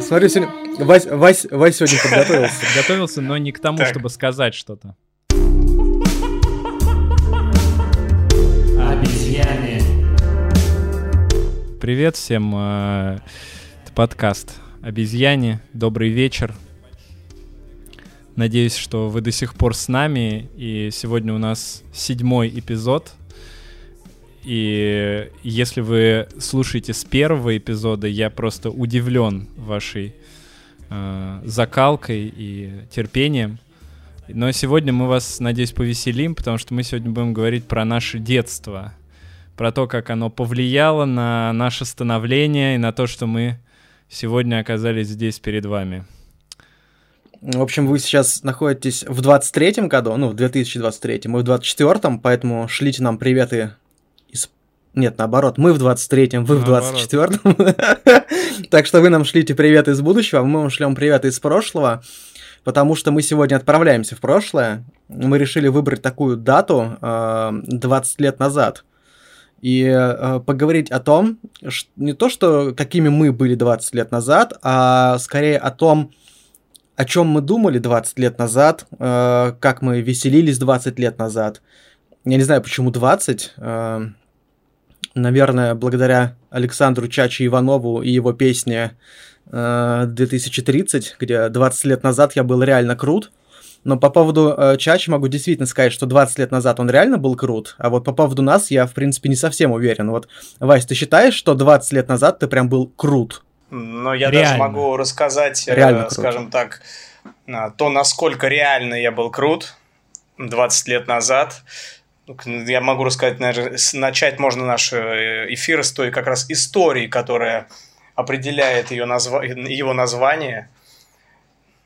Смотри, сегодня... Вась, Вась, Вась сегодня подготовился. Готовился, но не к тому, Так. чтобы сказать что-то. Обезьяне. Привет всем. э, Это подкаст «Обезьяне». Добрый вечер. Надеюсь, что вы до сих пор с нами. И сегодня у нас седьмой эпизод. И если вы слушаете с первого эпизода, я просто удивлен вашей э, закалкой и терпением. Но сегодня мы вас, надеюсь, повеселим, потому что мы сегодня будем говорить про наше детство, про то, как оно повлияло на наше становление и на то, что мы сегодня оказались здесь перед вами. В общем, вы сейчас находитесь в 23-м году, ну, в 2023, мы в 24-м, поэтому шлите нам приветы из... Нет, наоборот, мы в 23-м, вы в Наоборот. 24-м. Так что вы нам шлите приветы из будущего, а мы вам шлем приветы из прошлого, потому что мы сегодня отправляемся в прошлое. Мы решили выбрать такую дату э, 20 лет назад и э, поговорить о том, не то, что какими мы были 20 лет назад, а скорее о том, о чем мы думали 20 лет назад, э, как мы веселились 20 лет назад. Я не знаю, почему 20. э, наверное, благодаря Александру Чачи Иванову и его песне э, 2030, где 20 лет назад я был реально крут. Но по поводу э, Чачи могу действительно сказать, что 20 лет назад он реально был крут, а вот по поводу нас я, в принципе, не совсем уверен. Вот, Вась, ты считаешь, что 20 лет назад ты прям был крут? Но я Реально. даже могу рассказать, э, Реально круто. скажем так, а, то, насколько реально я был крут 20 лет назад. Ну, Я могу рассказать, наверное, начать можно наш э, эфир с той как раз истории, которая определяет ее назва- его название.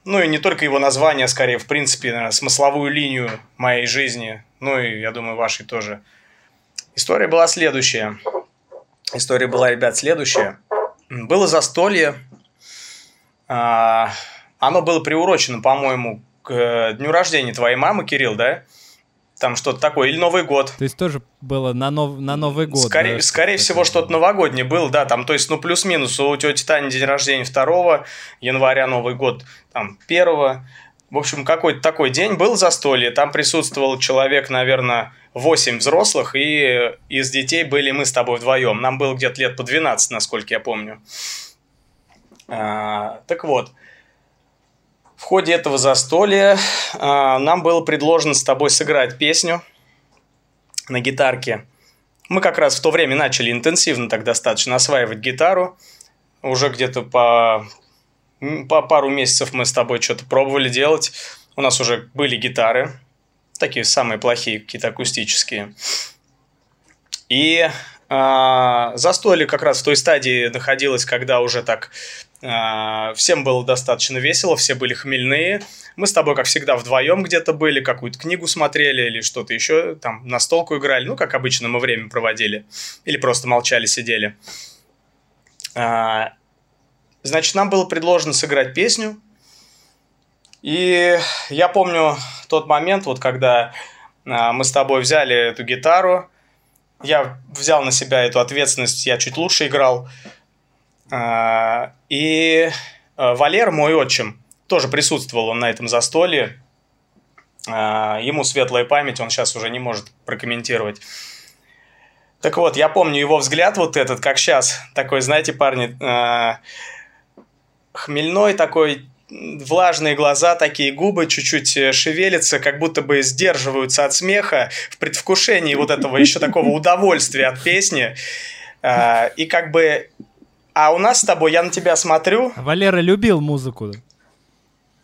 Ну и не только его название, а скорее, в принципе, наверное, смысловую линию моей жизни, ну и, я думаю, вашей тоже. История была следующая. История была, ребят, следующая. Было застолье. А, Оно было приурочено, по-моему, к э, дню рождения твоей мамы, Кирилл, да? Там что-то такое. Или Новый год. То есть тоже было на, нов- на Новый год. Скорее, да, скорее всего, что-то новогоднее было, да, там, то есть, ну, плюс-минус, у тети Тани день рождения 2 января, Новый год, там, 1 в общем, какой-то такой день был застолье, там присутствовал человек, наверное, 8 взрослых, и из детей были мы с тобой вдвоем, нам было где-то лет по 12, насколько я помню. А, так вот, в ходе этого застолья а, нам было предложено с тобой сыграть песню на гитарке. Мы как раз в то время начали интенсивно так достаточно осваивать гитару. Уже где-то по, по пару месяцев мы с тобой что-то пробовали делать. У нас уже были гитары, такие самые плохие, какие-то акустические. И а, застолье как раз в той стадии находилось, когда уже так всем было достаточно весело, все были хмельные. Мы с тобой, как всегда, вдвоем где-то были, какую-то книгу смотрели или что-то еще, там, на столку играли. Ну, как обычно мы время проводили. Или просто молчали, сидели. А, Значит, нам было предложено сыграть песню. И я помню тот момент, вот когда а, мы с тобой взяли эту гитару, я взял на себя эту ответственность, я чуть лучше играл. А, И а, Валер, мой отчим, тоже присутствовал он на этом застолье. А, Ему светлая память, он сейчас уже не может прокомментировать. Так вот, я помню его взгляд вот этот, как сейчас. Такой, знаете, парни, а, хмельной такой, влажные глаза, такие губы чуть-чуть э, шевелятся, как будто бы сдерживаются от смеха в предвкушении вот этого еще такого удовольствия от песни. И как бы... А у нас с тобой, я на тебя смотрю, Валера любил музыку.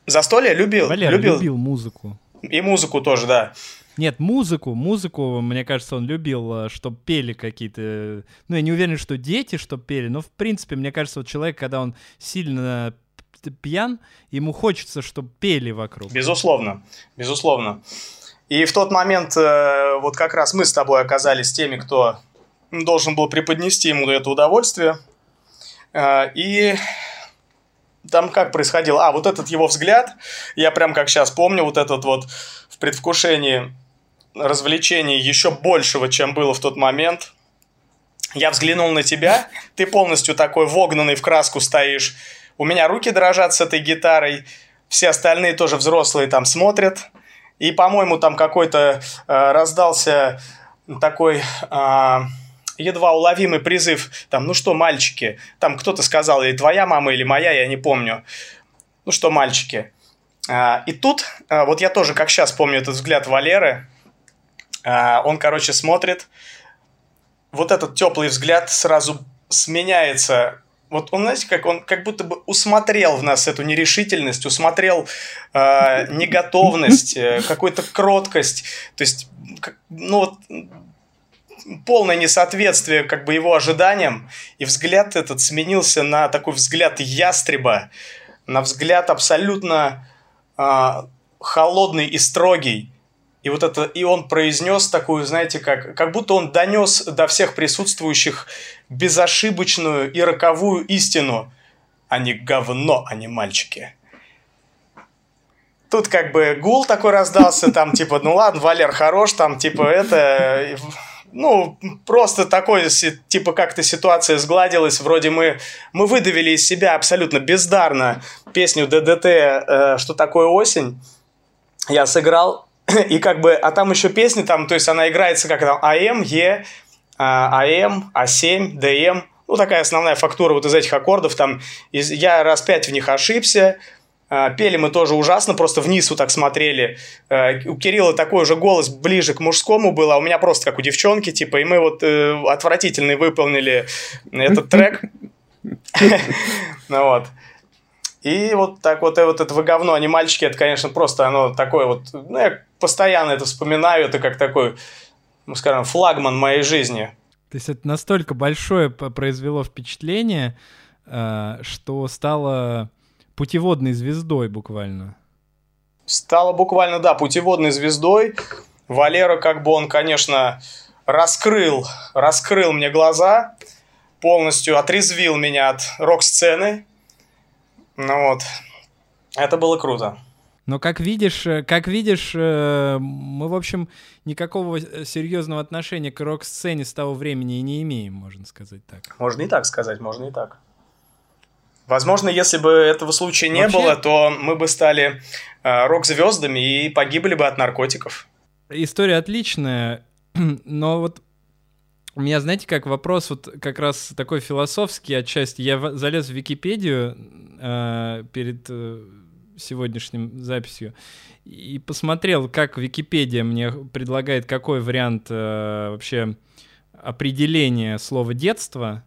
застолье любил, Валера любил, любил музыку. и музыку тоже, да. Нет, музыку, музыку, мне кажется, он любил, чтобы пели какие-то... Ну, я не уверен, что дети, чтобы пели, но, в принципе, мне кажется, вот человек, когда он сильно пьян, ему хочется, чтобы пели вокруг. Безусловно, безусловно. И в тот момент э, вот как раз мы с тобой оказались теми, кто должен был преподнести ему это удовольствие. Э, и там как происходило? А, вот этот его взгляд, я прям как сейчас помню, вот этот вот в предвкушении развлечений еще большего, чем было в тот момент. Я взглянул на тебя, ты полностью такой вогнанный в краску стоишь. У меня руки дрожат с этой гитарой, все остальные тоже взрослые там смотрят. И, по-моему, там какой-то э, раздался такой э, едва уловимый призыв, там, ну что, мальчики, там кто-то сказал, или твоя мама, или моя, я не помню. Ну что, мальчики. Э, и тут, э, вот я тоже, как сейчас помню этот взгляд Валеры, э, он, короче, смотрит, вот этот теплый взгляд сразу сменяется вот он, знаете, как он как будто бы усмотрел в нас эту нерешительность, усмотрел э, неготовность, э, какую-то кроткость. То есть, как, ну вот полное несоответствие как бы его ожиданиям, и взгляд этот сменился на такой взгляд ястреба, на взгляд абсолютно э, холодный и строгий. И вот это, и он произнес такую, знаете, как, как будто он донес до всех присутствующих безошибочную и роковую истину. Они говно, а не мальчики. Тут как бы гул такой раздался, там типа, ну ладно, Валер хорош, там типа это, ну, просто такой, типа, как-то ситуация сгладилась, вроде мы, мы выдавили из себя абсолютно бездарно песню ДДТ э, «Что такое осень», я сыграл, и как бы, а там еще песни, там, то есть она играется как там АМ, Е, АМ, А7, ДМ, ну, такая основная фактура вот из этих аккордов, там, из, я раз пять в них ошибся, а, Пели мы тоже ужасно, просто вниз вот так смотрели. А, у Кирилла такой же голос ближе к мужскому был, а у меня просто как у девчонки, типа, и мы вот э, отвратительно выполнили этот трек. Ну вот. И вот так вот, и вот это вы говно, они мальчики, это, конечно, просто оно такое вот, ну, я постоянно это вспоминаю, это как такой, ну, скажем, флагман моей жизни. То есть это настолько большое произвело впечатление, э, что стало путеводной звездой буквально. Стало буквально, да, путеводной звездой. Валера, как бы он, конечно, раскрыл, раскрыл мне глаза, полностью отрезвил меня от рок-сцены, ну вот, это было круто. Но как видишь, э, как видишь, э, мы, в общем, никакого э, серьезного отношения к рок-сцене с того времени и не имеем, можно сказать так. Можно и так сказать, можно и так. Возможно, если бы этого случая не Вообще... было, то мы бы стали рок-звездами и погибли бы от наркотиков. История отличная, но вот у меня, знаете, как вопрос вот как раз такой философский отчасти. Я залез в Википедию э, перед э, сегодняшним записью и посмотрел, как Википедия мне предлагает какой вариант э, вообще определения слова детство.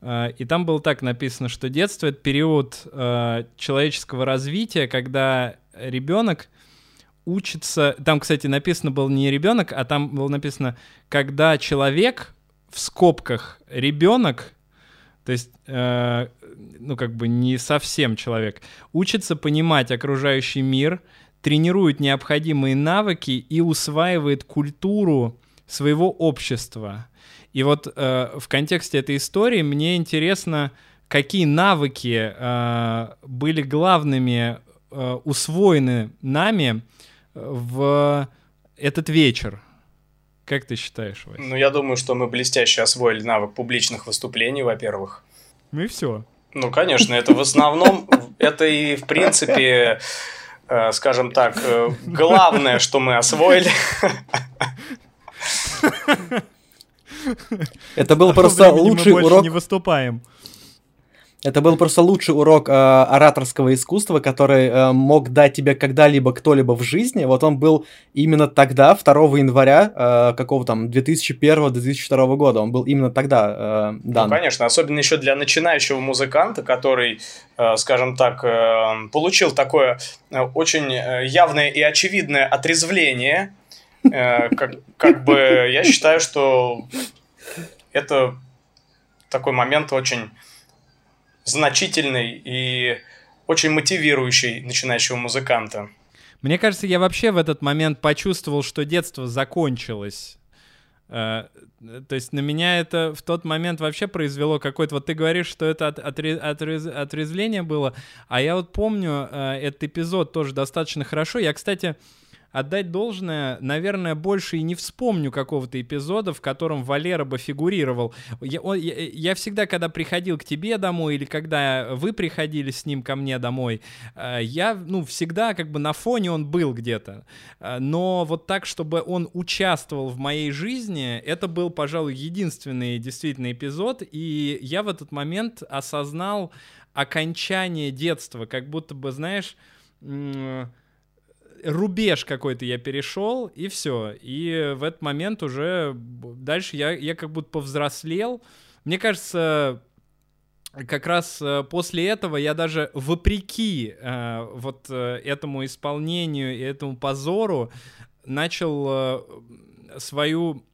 Э, и там было так написано, что детство это период э, человеческого развития, когда ребенок учится. Там, кстати, написано был не ребенок, а там было написано, когда человек в скобках ребенок, то есть, э, ну, как бы не совсем человек, учится понимать окружающий мир, тренирует необходимые навыки и усваивает культуру своего общества. И вот э, в контексте этой истории мне интересно, какие навыки э, были главными э, усвоены нами в этот вечер. Как ты считаешь, Вася? Ну, я думаю, что мы блестяще освоили навык публичных выступлений, во-первых. Ну и все. Ну, конечно, это в основном, это и, в принципе, э, скажем так, э, главное, что мы освоили. Это был просто лучший урок. не выступаем. Это был просто лучший урок э, ораторского искусства, который э, мог дать тебе когда-либо кто-либо в жизни. Вот он был именно тогда, 2 января, э, какого там, 2001-2002 года. Он был именно тогда э, дан. Ну, конечно, особенно еще для начинающего музыканта, который, э, скажем так, э, получил такое э, очень э, явное и очевидное отрезвление. Э, как, как бы я считаю, что это такой момент очень значительный и очень мотивирующий начинающего музыканта. Мне кажется, я вообще в этот момент почувствовал, что детство закончилось. Uh, то есть на меня это в тот момент вообще произвело какой-то... Вот ты говоришь, что это от, отре, отрез, отрезвление было, а я вот помню uh, этот эпизод тоже достаточно хорошо. Я, кстати, отдать должное, наверное, больше и не вспомню какого-то эпизода, в котором Валера бы фигурировал. Я, он, я, я всегда, когда приходил к тебе домой или когда вы приходили с ним ко мне домой, э, я, ну, всегда как бы на фоне он был где-то. Э, но вот так, чтобы он участвовал в моей жизни, это был, пожалуй, единственный действительно эпизод, и я в этот момент осознал окончание детства, как будто бы, знаешь, рубеж какой-то я перешел, и все. И в этот момент уже дальше я, я как будто повзрослел. Мне кажется, как раз э, после этого я даже вопреки э, вот э, этому исполнению и этому позору начал э, свою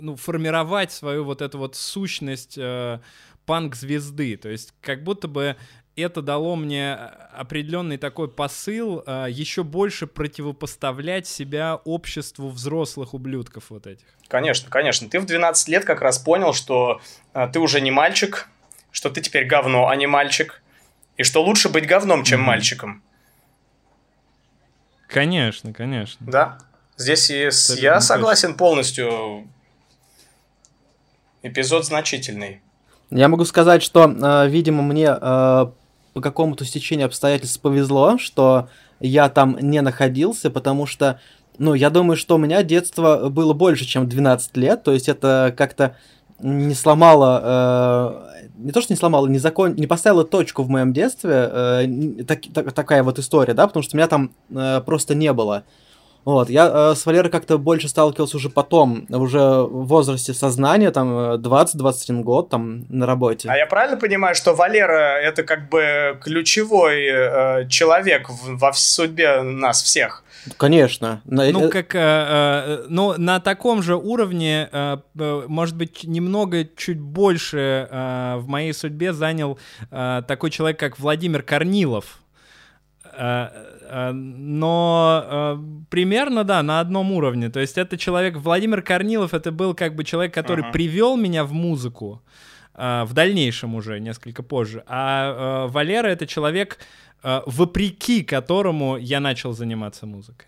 ну, формировать свою вот эту вот сущность э, панк-звезды. То есть как будто бы это дало мне определенный такой посыл э, еще больше противопоставлять себя обществу взрослых ублюдков вот этих. Конечно, конечно. Ты в 12 лет как раз понял, что э, ты уже не мальчик, что ты теперь говно, а не мальчик, и что лучше быть говном, чем mm-hmm. мальчиком. Конечно, конечно. Да. Здесь и я согласен полностью. Эпизод значительный. Я могу сказать, что, э, видимо, мне э, по какому-то стечению обстоятельств повезло, что я там не находился, потому что, ну, я думаю, что у меня детство было больше, чем 12 лет, то есть это как-то не сломало, э, не то что не сломало, не, закон, не поставило точку в моем детстве, э, так, так, такая вот история, да, потому что меня там э, просто не было. Вот, я э, с Валерой как-то больше сталкивался уже потом, уже в возрасте сознания, там 20-21 год, там на работе. А я правильно понимаю, что Валера это как бы ключевой э, человек в, во судьбе нас всех? Конечно. Ну, как, э, э, ну, на таком же уровне, э, э, может быть, немного чуть больше э, в моей судьбе занял э, такой человек, как Владимир Корнилов. Э, э, но э, примерно, да, на одном уровне. То есть это человек, Владимир Корнилов, это был как бы человек, который uh-huh. привел меня в музыку в дальнейшем уже, несколько позже. А Валера это человек, вопреки которому я начал заниматься музыкой.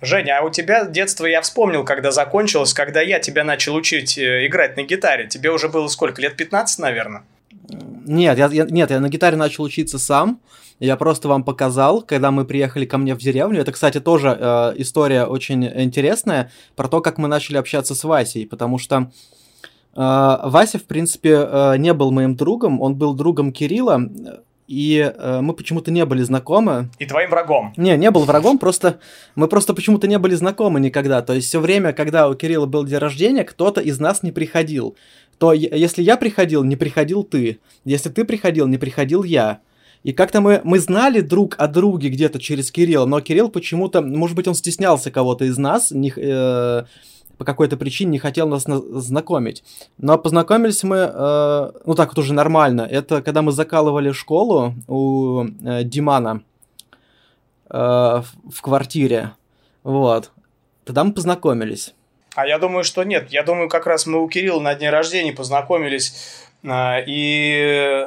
Женя, а у тебя детство я вспомнил, когда закончилось, когда я тебя начал учить играть на гитаре. Тебе уже было сколько, лет 15, наверное? Нет, я, я, нет, я на гитаре начал учиться сам. Я просто вам показал, когда мы приехали ко мне в деревню. Это, кстати, тоже э, история очень интересная про то, как мы начали общаться с Васей, потому что э, Вася, в принципе, э, не был моим другом, он был другом Кирилла, и э, мы почему-то не были знакомы. И твоим врагом. Не, не был врагом, просто мы просто почему-то не были знакомы никогда. То есть все время, когда у Кирилла был день рождения, кто-то из нас не приходил. То если я приходил, не приходил ты. Если ты приходил, не приходил я. И как-то мы, мы знали друг о друге где-то через Кирилла, но Кирилл почему-то, может быть, он стеснялся кого-то из нас, не, э, по какой-то причине не хотел нас знакомить. Но познакомились мы, э, ну так вот уже нормально. Это когда мы закалывали школу у э, Димана э, в квартире. Вот. Тогда мы познакомились. А я думаю, что нет. Я думаю, как раз мы у Кирилла на дне рождения познакомились. Э, и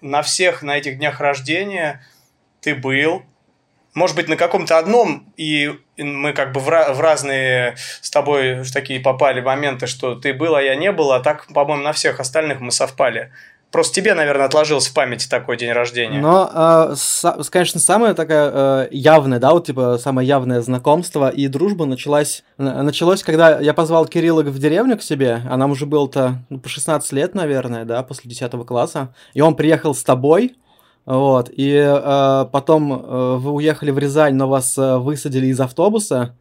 на всех на этих днях рождения ты был. Может быть, на каком-то одном, и мы как бы в, в разные с тобой такие попали моменты, что ты был, а я не был, а так, по-моему, на всех остальных мы совпали. Просто тебе, наверное, отложился в памяти такой день рождения. Но, э, с, конечно, самое такое э, явное, да, вот типа самое явное знакомство и дружба началась, началось, когда я позвал Кирилла в деревню к себе, а нам уже было-то ну, по 16 лет, наверное, да, после 10 класса, и он приехал с тобой, вот, и э, потом э, вы уехали в Рязань, но вас э, высадили из автобуса,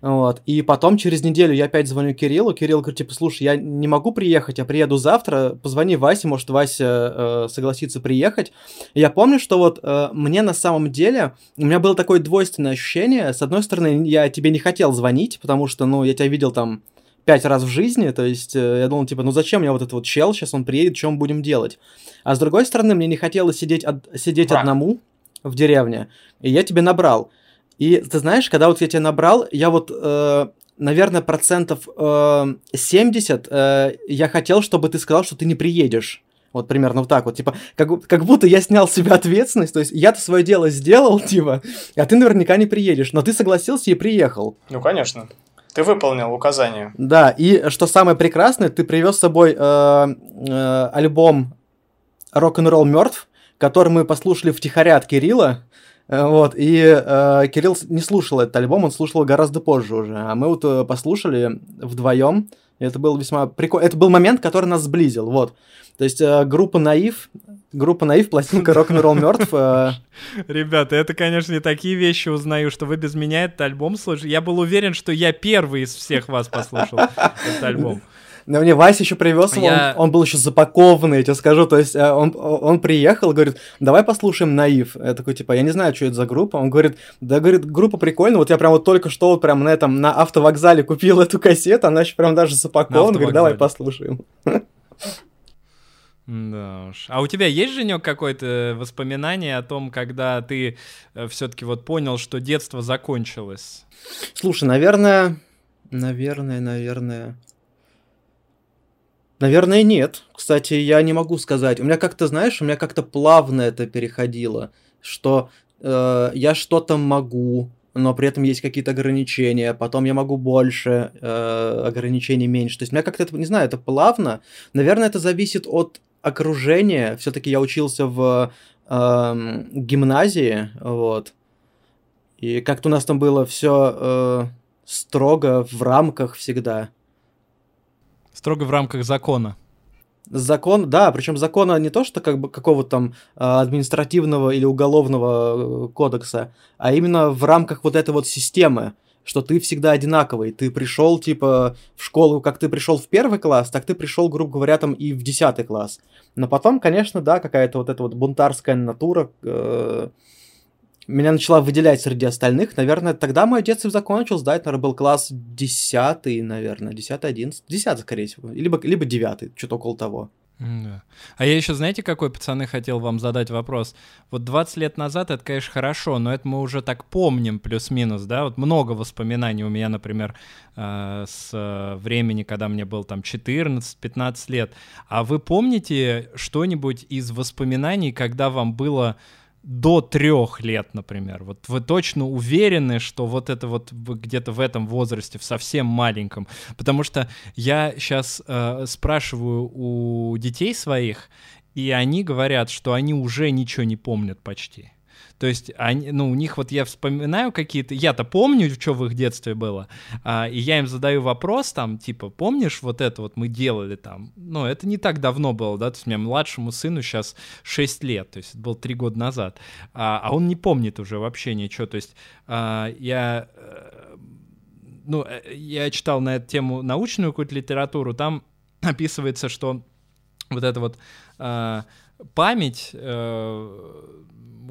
вот. И потом через неделю я опять звоню Кириллу. Кирилл говорит, типа, слушай, я не могу приехать, я приеду завтра. Позвони Васе, может, Вася э, согласится приехать. И я помню, что вот э, мне на самом деле, у меня было такое двойственное ощущение. С одной стороны, я тебе не хотел звонить, потому что, ну, я тебя видел там пять раз в жизни, то есть э, я думал, типа, ну зачем мне вот этот вот чел, сейчас он приедет, что мы будем делать? А с другой стороны, мне не хотелось сидеть, од- сидеть одному в деревне, и я тебе набрал. И ты знаешь, когда вот я тебя набрал, я вот, э, наверное, процентов э, 70 э, я хотел, чтобы ты сказал, что ты не приедешь. Вот примерно вот так вот, типа, как, как будто я снял с себя ответственность, то есть я-то свое дело сделал, типа, а ты наверняка не приедешь, но ты согласился и приехал. Ну, конечно. Ты выполнил указания. Да, и что самое прекрасное, ты привез с собой э, э, альбом «Рок-н-ролл мертв», который мы послушали втихаря от Кирилла, вот, и э, Кирилл не слушал этот альбом, он слушал гораздо позже уже, а мы вот э, послушали вдвоем, это был весьма прикольно, это был момент, который нас сблизил, вот. То есть э, группа Наив, группа Наив, пластинка Рок-н-ролл мертв. Э... Ребята, это, конечно, не такие вещи узнаю, что вы без меня этот альбом слушаете. Я был уверен, что я первый из всех вас послушал этот альбом. Но мне Вася еще привез его, я... он, он был еще запакованный, я тебе скажу. То есть э, он, он приехал, говорит, давай послушаем Наив. Я такой, типа, я не знаю, что это за группа. Он говорит, да, говорит, группа прикольная. Вот я прям вот только что вот прям на этом, на автовокзале купил эту кассету, она еще прям даже запакована. Говорит, давай послушаем. Да уж. А у тебя есть, Женек, какое-то воспоминание о том, когда ты э, все-таки вот понял, что детство закончилось? Слушай, наверное, наверное, наверное... Наверное, нет. Кстати, я не могу сказать. У меня как-то, знаешь, у меня как-то плавно это переходило, что э, я что-то могу, но при этом есть какие-то ограничения, потом я могу больше, э, ограничений меньше. То есть у меня как-то это, не знаю, это плавно. Наверное, это зависит от окружение. Все-таки я учился в э, гимназии, вот. И как-то у нас там было все э, строго в рамках всегда. Строго в рамках закона. Закон, да, причем закона не то, что как бы какого-то там а, административного или уголовного э, кодекса, а именно в рамках вот этой вот системы что ты всегда одинаковый. Ты пришел, типа, в школу, как ты пришел в первый класс, так ты пришел, грубо говоря, там и в десятый класс. Но потом, конечно, да, какая-то вот эта вот бунтарская натура э, меня начала выделять среди остальных. Наверное, тогда мое детство закончилось, да, это, наверное, был класс десятый, наверное, десятый, одиннадцатый, десятый, скорее всего, либо, либо девятый, что-то около того. Да. А я еще, знаете, какой, пацаны, хотел вам задать вопрос? Вот 20 лет назад это, конечно, хорошо, но это мы уже так помним, плюс-минус, да? Вот много воспоминаний у меня, например, э, с э, времени, когда мне был там 14-15 лет. А вы помните что-нибудь из воспоминаний, когда вам было до трех лет, например. Вот вы точно уверены, что вот это вот где-то в этом возрасте, в совсем маленьком. Потому что я сейчас э, спрашиваю у детей своих, и они говорят, что они уже ничего не помнят почти. То есть, они, ну, у них вот я вспоминаю какие-то... Я-то помню, что в их детстве было, а, и я им задаю вопрос там, типа, помнишь вот это вот мы делали там? Ну, это не так давно было, да, то есть у меня младшему сыну сейчас 6 лет, то есть это было 3 года назад, а, а он не помнит уже вообще ничего, то есть а, я... Э, ну, э, я читал на эту тему научную какую-то литературу, там описывается, что вот эта вот э, память э,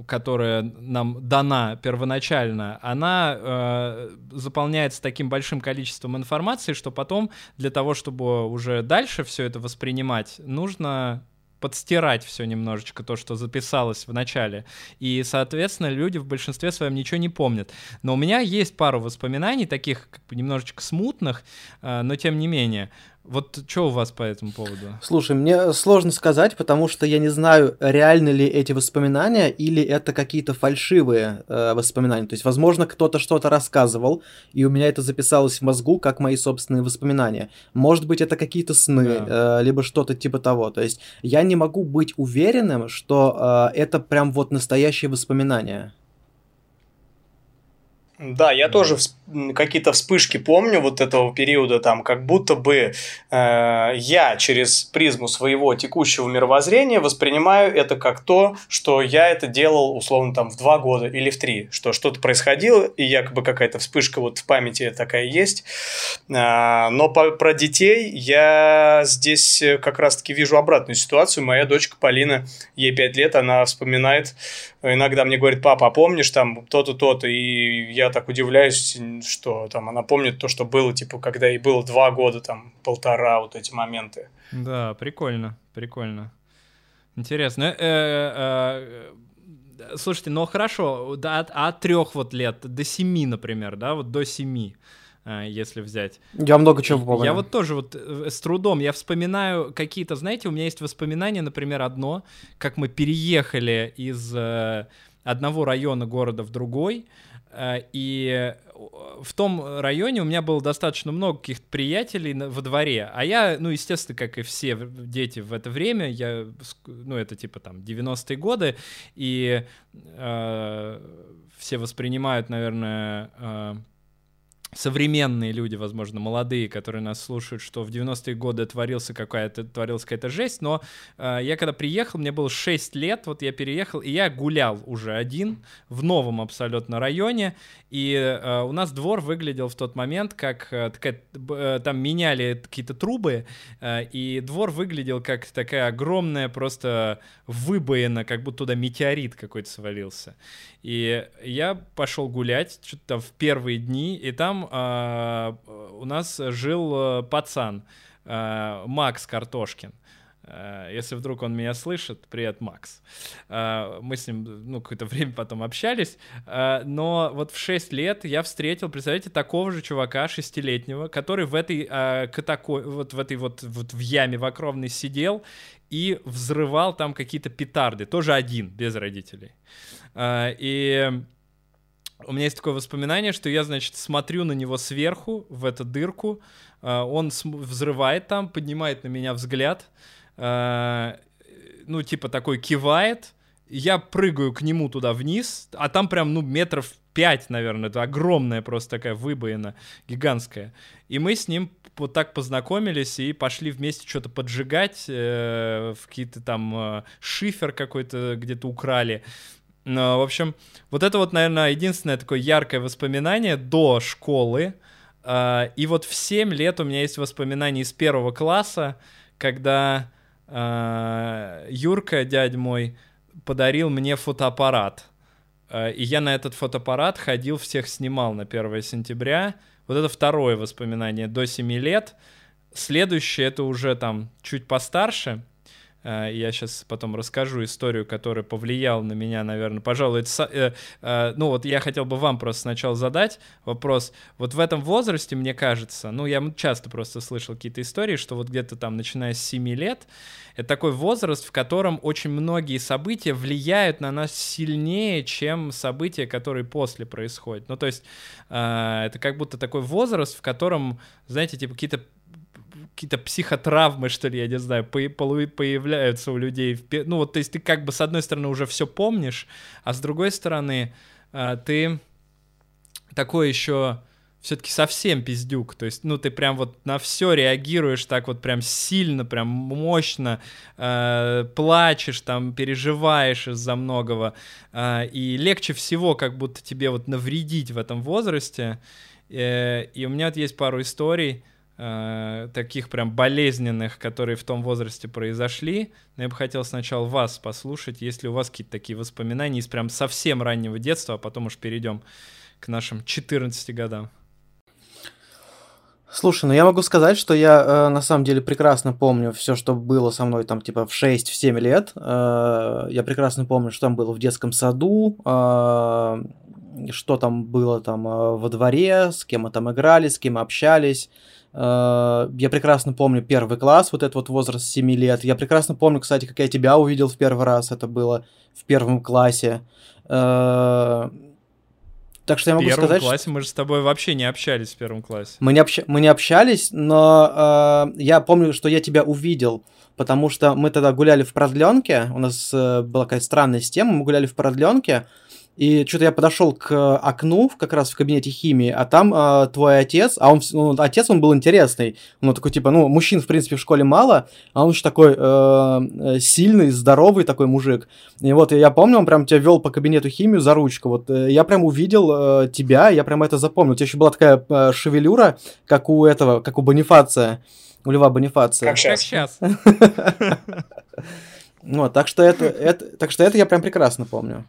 которая нам дана первоначально, она э, заполняется таким большим количеством информации, что потом для того, чтобы уже дальше все это воспринимать, нужно подстирать все немножечко, то, что записалось в начале. И, соответственно, люди в большинстве своем ничего не помнят. Но у меня есть пару воспоминаний, таких как бы немножечко смутных, э, но тем не менее. Вот что у вас по этому поводу? Слушай, мне сложно сказать, потому что я не знаю, реальны ли эти воспоминания или это какие-то фальшивые э, воспоминания. То есть, возможно, кто-то что-то рассказывал, и у меня это записалось в мозгу как мои собственные воспоминания. Может быть, это какие-то сны, да. э, либо что-то типа того. То есть, я не могу быть уверенным, что э, это прям вот настоящие воспоминания. Да, я тоже всп- какие-то вспышки помню вот этого периода, там, как будто бы э, я через призму своего текущего мировоззрения воспринимаю это как то, что я это делал условно там в два года или в три, что что-то происходило, и якобы какая-то вспышка вот в памяти такая есть. Э, но по- про детей я здесь как раз-таки вижу обратную ситуацию. Моя дочка Полина, ей пять лет, она вспоминает, иногда мне говорит, папа, а помнишь там то-то, то-то, и я так удивляюсь, что там она помнит то, что было, типа, когда ей было два года, там, полтора, вот эти моменты. Да, прикольно, прикольно. Интересно. Э, э, э, слушайте, ну хорошо, от, от трех вот лет до семи, например, да, вот до семи. если взять. Я много чего помню. Я вот тоже вот с трудом, я вспоминаю какие-то, знаете, у меня есть воспоминания, например, одно, как мы переехали из э, одного района города в другой, э, и в том районе у меня было достаточно много каких-то приятелей во дворе, а я, ну, естественно, как и все дети в это время, я, ну, это типа там 90-е годы, и э, все воспринимают, наверное, э, современные люди, возможно, молодые, которые нас слушают, что в 90-е годы творился какая-то, творилась какая-то жесть, но э, я когда приехал, мне было 6 лет, вот я переехал, и я гулял уже один в новом абсолютно районе, и э, у нас двор выглядел в тот момент, как э, такая, э, там меняли какие-то трубы, э, и двор выглядел как такая огромная просто выбоина, как будто туда метеорит какой-то свалился. И я пошел гулять что-то там в первые дни, и там э, у нас жил э, пацан э, Макс Картошкин. Э, если вдруг он меня слышит, привет, Макс. Мы с ним, ну, какое-то время потом общались, но вот в 6 лет я встретил, представляете, такого же чувака, шестилетнего, который в этой катако... вот в этой вот, вот в яме в окровной сидел и взрывал там какие-то петарды, тоже один, без родителей. А, и у меня есть такое воспоминание, что я, значит, смотрю на него сверху, в эту дырку, а, он взрывает там, поднимает на меня взгляд, а, ну, типа такой кивает, я прыгаю к нему туда вниз, а там прям, ну, метров пять, наверное, это огромная просто такая выбоина, гигантская. И мы с ним вот так познакомились и пошли вместе что-то поджигать, э, в какие-то там э, шифер какой-то где-то украли. Ну, в общем, вот это вот, наверное, единственное такое яркое воспоминание до школы. Uh, и вот в 7 лет у меня есть воспоминания из первого класса, когда uh, Юрка, дядь мой, подарил мне фотоаппарат. И я на этот фотоаппарат ходил, всех снимал на 1 сентября. Вот это второе воспоминание до 7 лет. Следующее, это уже там чуть постарше — Э, я сейчас потом расскажу историю, которая повлияла на меня, наверное. Пожалуй, это, э, э, ну вот я хотел бы вам просто сначала задать вопрос. Вот в этом возрасте, мне кажется, ну я часто просто слышал какие-то истории, что вот где-то там, начиная с 7 лет, это такой возраст, в котором очень многие события влияют на нас сильнее, чем события, которые после происходят. Ну то есть э, это как будто такой возраст, в котором, знаете, типа какие-то какие-то психотравмы, что ли, я не знаю, по появляются у людей. Ну вот, то есть ты как бы с одной стороны уже все помнишь, а с другой стороны а, ты такой еще все-таки совсем пиздюк. То есть, ну, ты прям вот на все реагируешь так вот прям сильно, прям мощно, э, плачешь, там, переживаешь из-за многого. Э, и легче всего как будто тебе вот навредить в этом возрасте. Э, и у меня вот есть пару историй, э, таких прям болезненных, которые в том возрасте произошли. Но я бы хотел сначала вас послушать, если у вас какие-то такие воспоминания из прям совсем раннего детства, а потом уж перейдем к нашим 14 годам. Слушай, ну я могу сказать, что я э, на самом деле прекрасно помню все, что было со мной там типа в 6-7 лет. Э, я прекрасно помню, что там было в детском саду, э, что там было там э, во дворе, с кем мы там играли, с кем общались. Э, я прекрасно помню первый класс, вот этот вот возраст 7 лет. Я прекрасно помню, кстати, как я тебя увидел в первый раз. Это было в первом классе. Э, так что я могу сказать... В первом классе что... мы же с тобой вообще не общались в первом классе. Мы не, общ... мы не общались, но э, я помню, что я тебя увидел, потому что мы тогда гуляли в продленке, у нас э, была какая-то странная система, мы гуляли в продленке, и что-то я подошел к окну, как раз в кабинете химии, а там э, твой отец, а он, ну, отец, он был интересный. Он такой, типа, ну, мужчин, в принципе, в школе мало, а он еще такой э, сильный, здоровый такой мужик. И вот я помню, он прям тебя вел по кабинету химию за ручку. Вот э, я прям увидел э, тебя, я прям это запомнил. У тебя еще была такая э, шевелюра, как у этого, как у Бонифация, у Льва Бонифация. Как сейчас. Вот, так что это, это, так что это я прям прекрасно помню.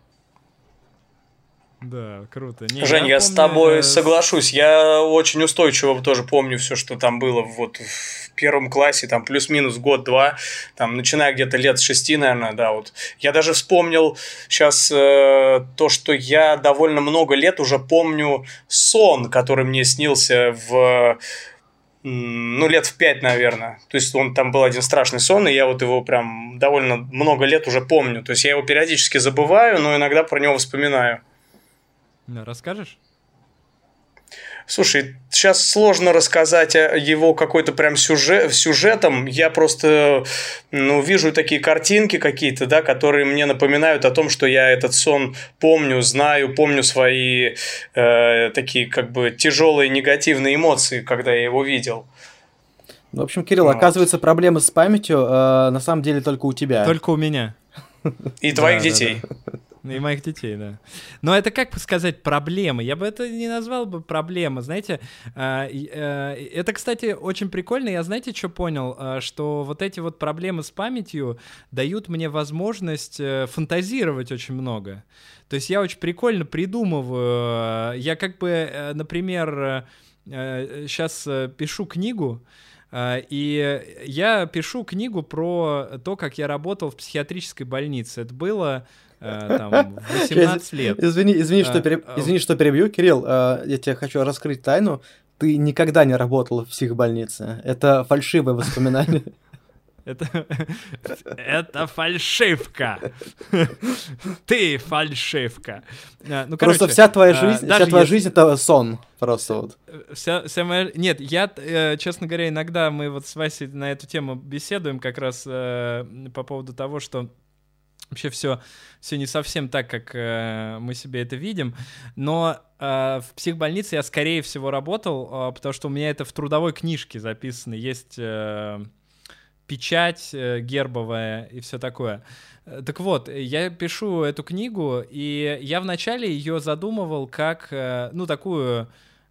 Да, круто. Не, Жень, я, с помню, тобой э, соглашусь. Я очень устойчиво тоже помню все, что там было вот в первом классе, там плюс-минус год-два, там начиная где-то лет с шести, наверное, да, вот. Я даже вспомнил сейчас э, то, что я довольно много лет уже помню сон, который мне снился в ну, лет в пять, наверное. То есть он там был один страшный сон, и я вот его прям довольно много лет уже помню. То есть я его периодически забываю, но иногда про него вспоминаю. Да, Расскажешь? Слушай, сейчас сложно рассказать о его какой-то прям сюжет, сюжетом. Я просто ну, вижу такие картинки какие-то, да, которые мне напоминают о том, что я этот сон помню, знаю, помню свои э, такие как бы тяжелые негативные эмоции, когда я его видел. Ну, в общем, Кирилл, Вот. оказывается, проблемы с памятью э, на самом деле только у тебя. Только у меня. И твоих Да, да, детей. Ну, И моих детей, да. Но это как сказать проблемы. Я бы это не назвал бы проблема, знаете. а, э, Это, кстати, очень прикольно. Я знаете, что понял? А, Что вот эти вот проблемы с памятью дают мне возможность э, фантазировать очень много. То есть я очень прикольно придумываю. э, Я как бы, э, например, сейчас пишу книгу, а, И я пишу книгу про то, как я работал в психиатрической больнице. Это было там, в 18 лет. Извини, извини, что, А, пере- а, извини, что перебью, Кирилл. э, я тебе хочу раскрыть тайну. Ты никогда не работал в психбольнице. Это фальшивое воспоминание. Это, это фальшивка. Ты фальшивка. Ну, Просто короче, вся твоя жизнь, вся твоя если- жизнь это сон. Просто вот. Вся, вся моя... Нет, я, э, честно говоря, иногда мы вот с Васей на эту тему беседуем как раз э, по поводу того, что вообще все, все не совсем так, как э, мы себе это видим. Но э, в психбольнице я, скорее всего, работал, э, потому что у меня это в трудовой книжке записано. Есть э, печать э, гербовая и все такое. Э, Так вот, я пишу эту книгу, и я вначале ее задумывал как, э, ну, такую,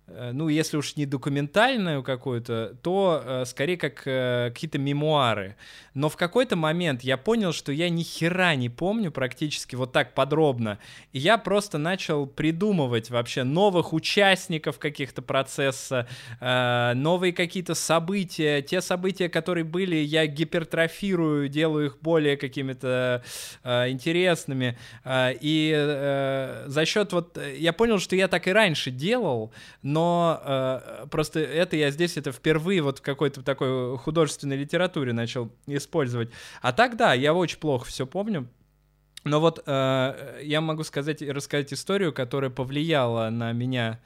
ну, если уж не документальную какую-то, то э, скорее как э, какие-то мемуары. Но в какой-то момент я понял, что я ни хера не помню практически вот так подробно. И я просто начал придумывать вообще новых участников каких-то процесса, э, новые какие-то события. Те события, которые были, я гипертрофирую, делаю их более какими-то э, интересными. Э, и э, за счет вот... э, Я понял, что я так и раньше делал, но э, просто это я здесь это впервые вот в какой-то такой художественной литературе начал использовать. А так, да, я очень плохо все помню. Но вот э, я могу сказать и рассказать историю, которая повлияла на меня,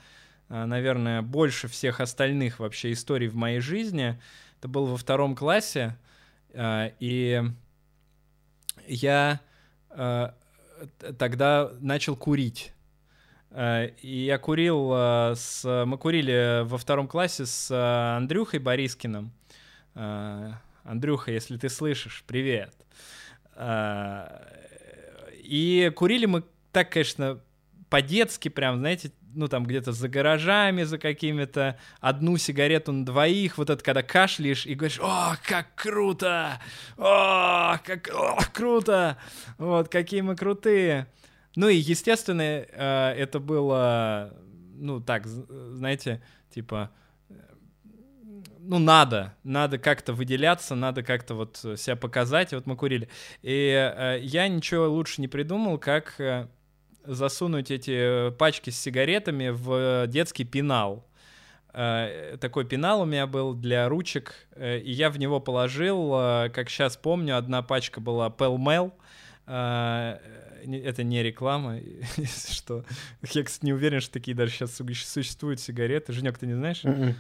э, наверное, больше всех остальных вообще историй в моей жизни. Это было во втором классе, э, и я э, тогда начал курить. Э, И я курил э, с... Мы курили во втором классе с э, Андрюхой Борискиным. Андрюха, если ты слышишь, привет. И курили мы так, конечно, по-детски прям, знаете, ну там где-то за гаражами, за какими-то, одну сигарету на двоих, вот это когда кашляешь и говоришь, о, как круто, о, как о, круто, вот, какие мы крутые. Ну и, естественно, э, это было, ну так, знаете, типа, э, ну, надо, надо как-то выделяться, надо как-то вот себя показать. И Вот мы курили. И э, я ничего лучше не придумал, как засунуть эти пачки с сигаретами в детский пенал. Такой пенал у меня был для ручек, и я в него положил, как сейчас помню, одна пачка была Pell Mell. Это не реклама, если что. Я, кстати, не уверен, что такие даже сейчас существуют сигареты. Женек, ты не знаешь? Мгм.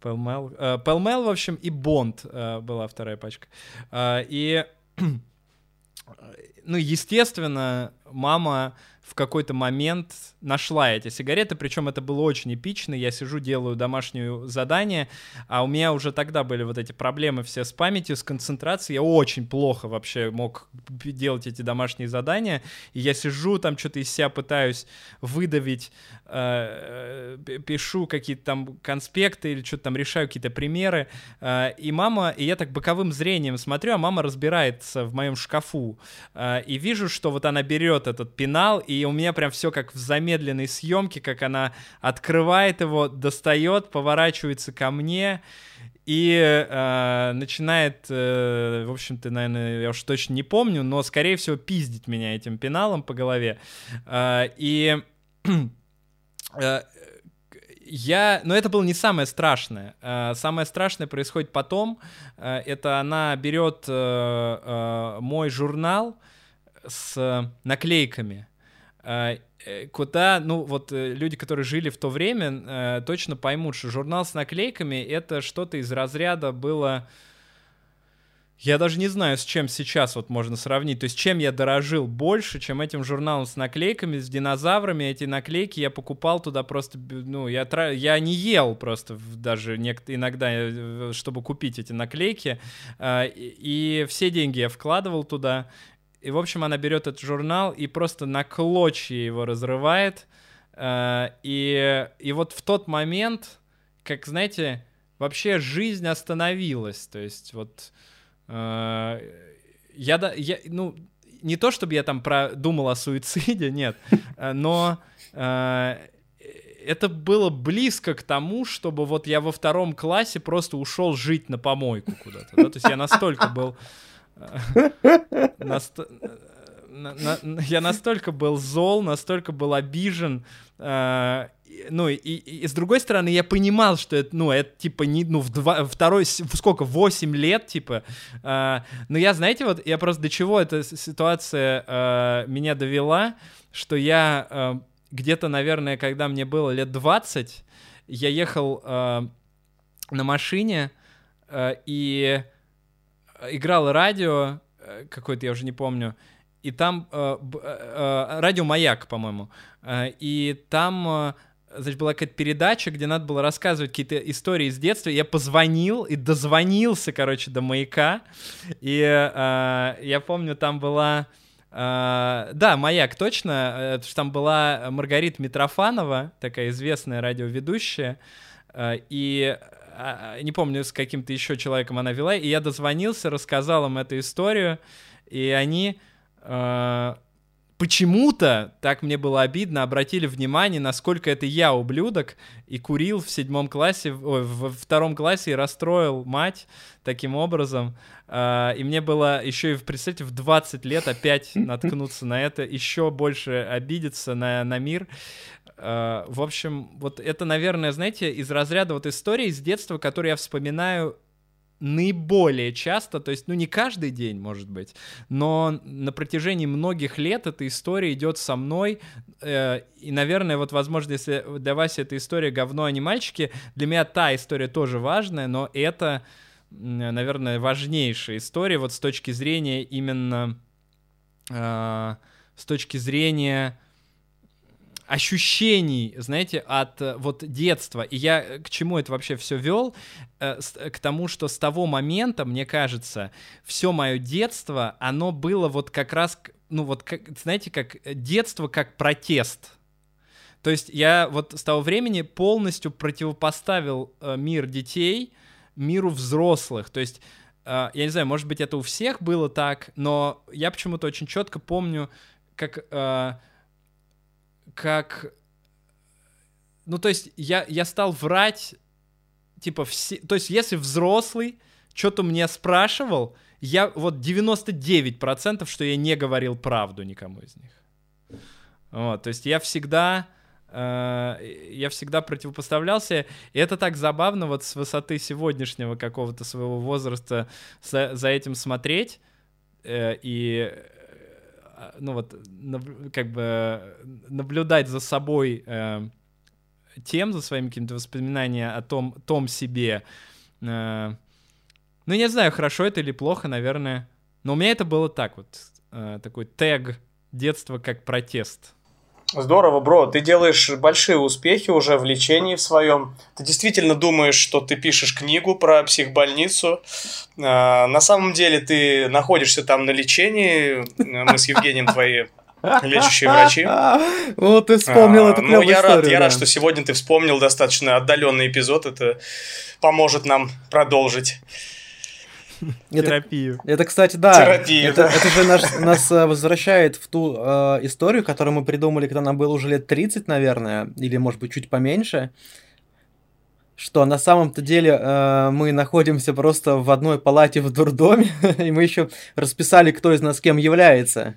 Пэлмел. Э, Пэлмел, в общем, и Бонд э, была вторая пачка. Э, И, ну, естественно, мама в какой-то момент нашла эти сигареты, причем это было очень эпично. Я сижу, делаю домашнее задание, а у меня уже тогда были вот эти проблемы все с памятью, с концентрацией. Я очень плохо вообще мог делать эти домашние задания. И я сижу, там что-то из себя пытаюсь выдавить, э, э, пишу какие-то там конспекты или что-то там решаю какие-то примеры. Э, И мама, и я так боковым зрением смотрю, а мама разбирается в моем шкафу и вижу, что вот она берет этот пенал, и у меня прям все как в замедленной съемке, как она открывает его, достает, поворачивается ко мне, и э, начинает, э, в общем-то, наверное, я уж точно не помню, но, скорее всего, пиздить меня этим пеналом по голове. Э, и э, я, но это было не самое страшное. Э, самое страшное происходит потом. Э, это она берет мой журнал с наклейками куда, ну, вот люди, которые жили в то время, точно поймут, что журнал с наклейками это что-то из разряда было я даже не знаю, с чем сейчас вот можно сравнить. То есть, чем я дорожил больше, чем этим журналом с наклейками, с динозаврами. Эти наклейки я покупал туда просто, ну, я, тра... я не ел просто даже иногда, э, чтобы купить эти наклейки. И все деньги я вкладывал туда. И, в общем, она берет этот журнал и просто на клочья его разрывает. А, и, и вот в тот момент, как, знаете, вообще жизнь остановилась. То есть, вот Э, я, я, ну, не то, чтобы я там про, думал о суициде, нет, э, но э, это было близко к тому, чтобы вот я во втором классе просто ушел жить на помойку куда-то. Да? То есть я настолько был... На, на, я настолько был зол, настолько был обижен, ну, и, и, и с другой стороны, я понимал, что это, ну, это, типа, не, ну, в два, второй, в сколько, 8 лет, типа, э, но я, знаете, вот, я просто до чего эта ситуация э, меня довела, что я э, где-то, наверное, когда мне было лет 20, я ехал э, на машине э, и играл радио, э, какое-то, я уже не помню, и там э, э, э, радио «Маяк», по-моему, э, и там... Э, значит, была какая-то передача, где надо было рассказывать какие-то истории из детства. Я позвонил и дозвонился, короче, до маяка. И э, я помню, там была... Uh, да, «Маяк», точно, uh, что там была Маргарита Митрофанова, такая известная радиоведущая, и не помню, с каким-то еще человеком она вела, и я дозвонился, рассказал им эту историю, и они почему-то, так мне было обидно, обратили внимание, насколько это я ублюдок, и курил в седьмом классе, ой, в втором классе и расстроил мать таким образом. А, и мне было еще и, представьте, в 20 лет опять наткнуться на это, еще больше обидеться на, на мир. А, в общем, вот это, наверное, знаете, из разряда вот истории из детства, которые я вспоминаю наиболее часто, то есть, ну, не каждый день, может быть, но на протяжении многих лет эта история идет со мной, э, и, наверное, вот, возможно, если для вас эта история говно, а не мальчики, для меня та история тоже важная, но это, наверное, важнейшая история вот с точки зрения именно, э, с точки зрения ощущений, знаете, от э, вот детства. И я э, к чему это вообще все вел? Э, к тому, что с того момента, мне кажется, все мое детство, оно было вот как раз, ну вот, как, знаете, как детство как протест. То есть я вот с того времени полностью противопоставил мир детей миру взрослых. То есть я не знаю, может быть, это у всех было так, но я почему-то очень четко помню, как как... Ну, то есть я, я стал врать, типа, все... То есть если взрослый что-то мне спрашивал, я вот 99%, что я не говорил правду никому из них. Вот, то есть я всегда э, я всегда противопоставлялся, и это так забавно вот с высоты сегодняшнего какого-то своего возраста за, за этим смотреть, э, и ну вот, как бы наблюдать за собой э, тем, за своими какими-то воспоминаниями о том, том себе. Э, ну, не знаю, хорошо это или плохо, наверное. Но у меня это было так вот, э, такой тег детства как протест. Здорово, бро. Ты делаешь большие успехи уже в лечении в своем. Ты действительно думаешь, что ты пишешь книгу про психбольницу. А, на самом деле ты находишься там на лечении. Мы с Евгением твои лечащие врачи. Вот ты вспомнил а, эту Ну, я рад, я рад, что сегодня ты вспомнил достаточно отдаленный эпизод. Это поможет нам продолжить. Это, Терапию. это, кстати, да. Терапия, это, да. это же наш- нас э, возвращает в ту э, историю, которую мы придумали, когда нам было уже лет 30, наверное, или, может быть, чуть поменьше. Что на самом-то деле э, мы находимся просто в одной палате в дурдоме, и мы еще расписали, кто из нас кем является.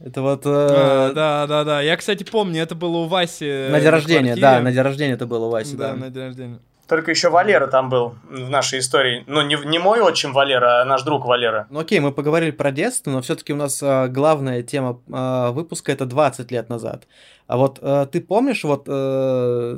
Это вот э, А, да, да, да. Я, кстати, помню, это было у Васи. на день рождения, квартире. да, на день рождения это было у Васи, Да, да. на день рождения. Только еще Валера там был в нашей истории. Ну, не, не мой отчим Валера, а наш друг Валера. Ну окей, мы поговорили про детство, но все-таки у нас а, главная тема а, выпуска это 20 лет назад. А вот а, ты помнишь, вот, э,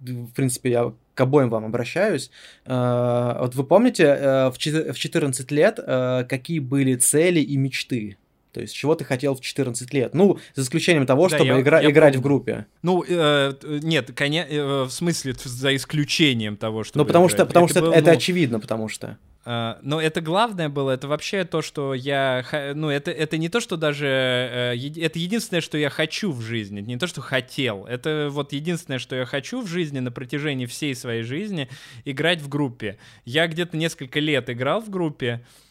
в принципе, я к обоим вам обращаюсь, а, вот вы помните э, в в 14 лет э, какие были цели и мечты? То есть, чего ты хотел в 14 лет? Ну, за исключением того, Да, чтобы я- игра- я играть помню. в группе. Ну, э, т- нет, коня... э, в смысле, за исключением того, что... Ну, потому что, потому что был, это ну, очевидно, потому что. А, Но это главное было, это вообще то, что я... Ну, это, это не то, что даже... э, Это единственное, что я хочу в жизни, это не то, что хотел. Это вот единственное, что я хочу в жизни на протяжении всей своей жизни, играть в группе. Я где-то несколько лет играл в группе, э,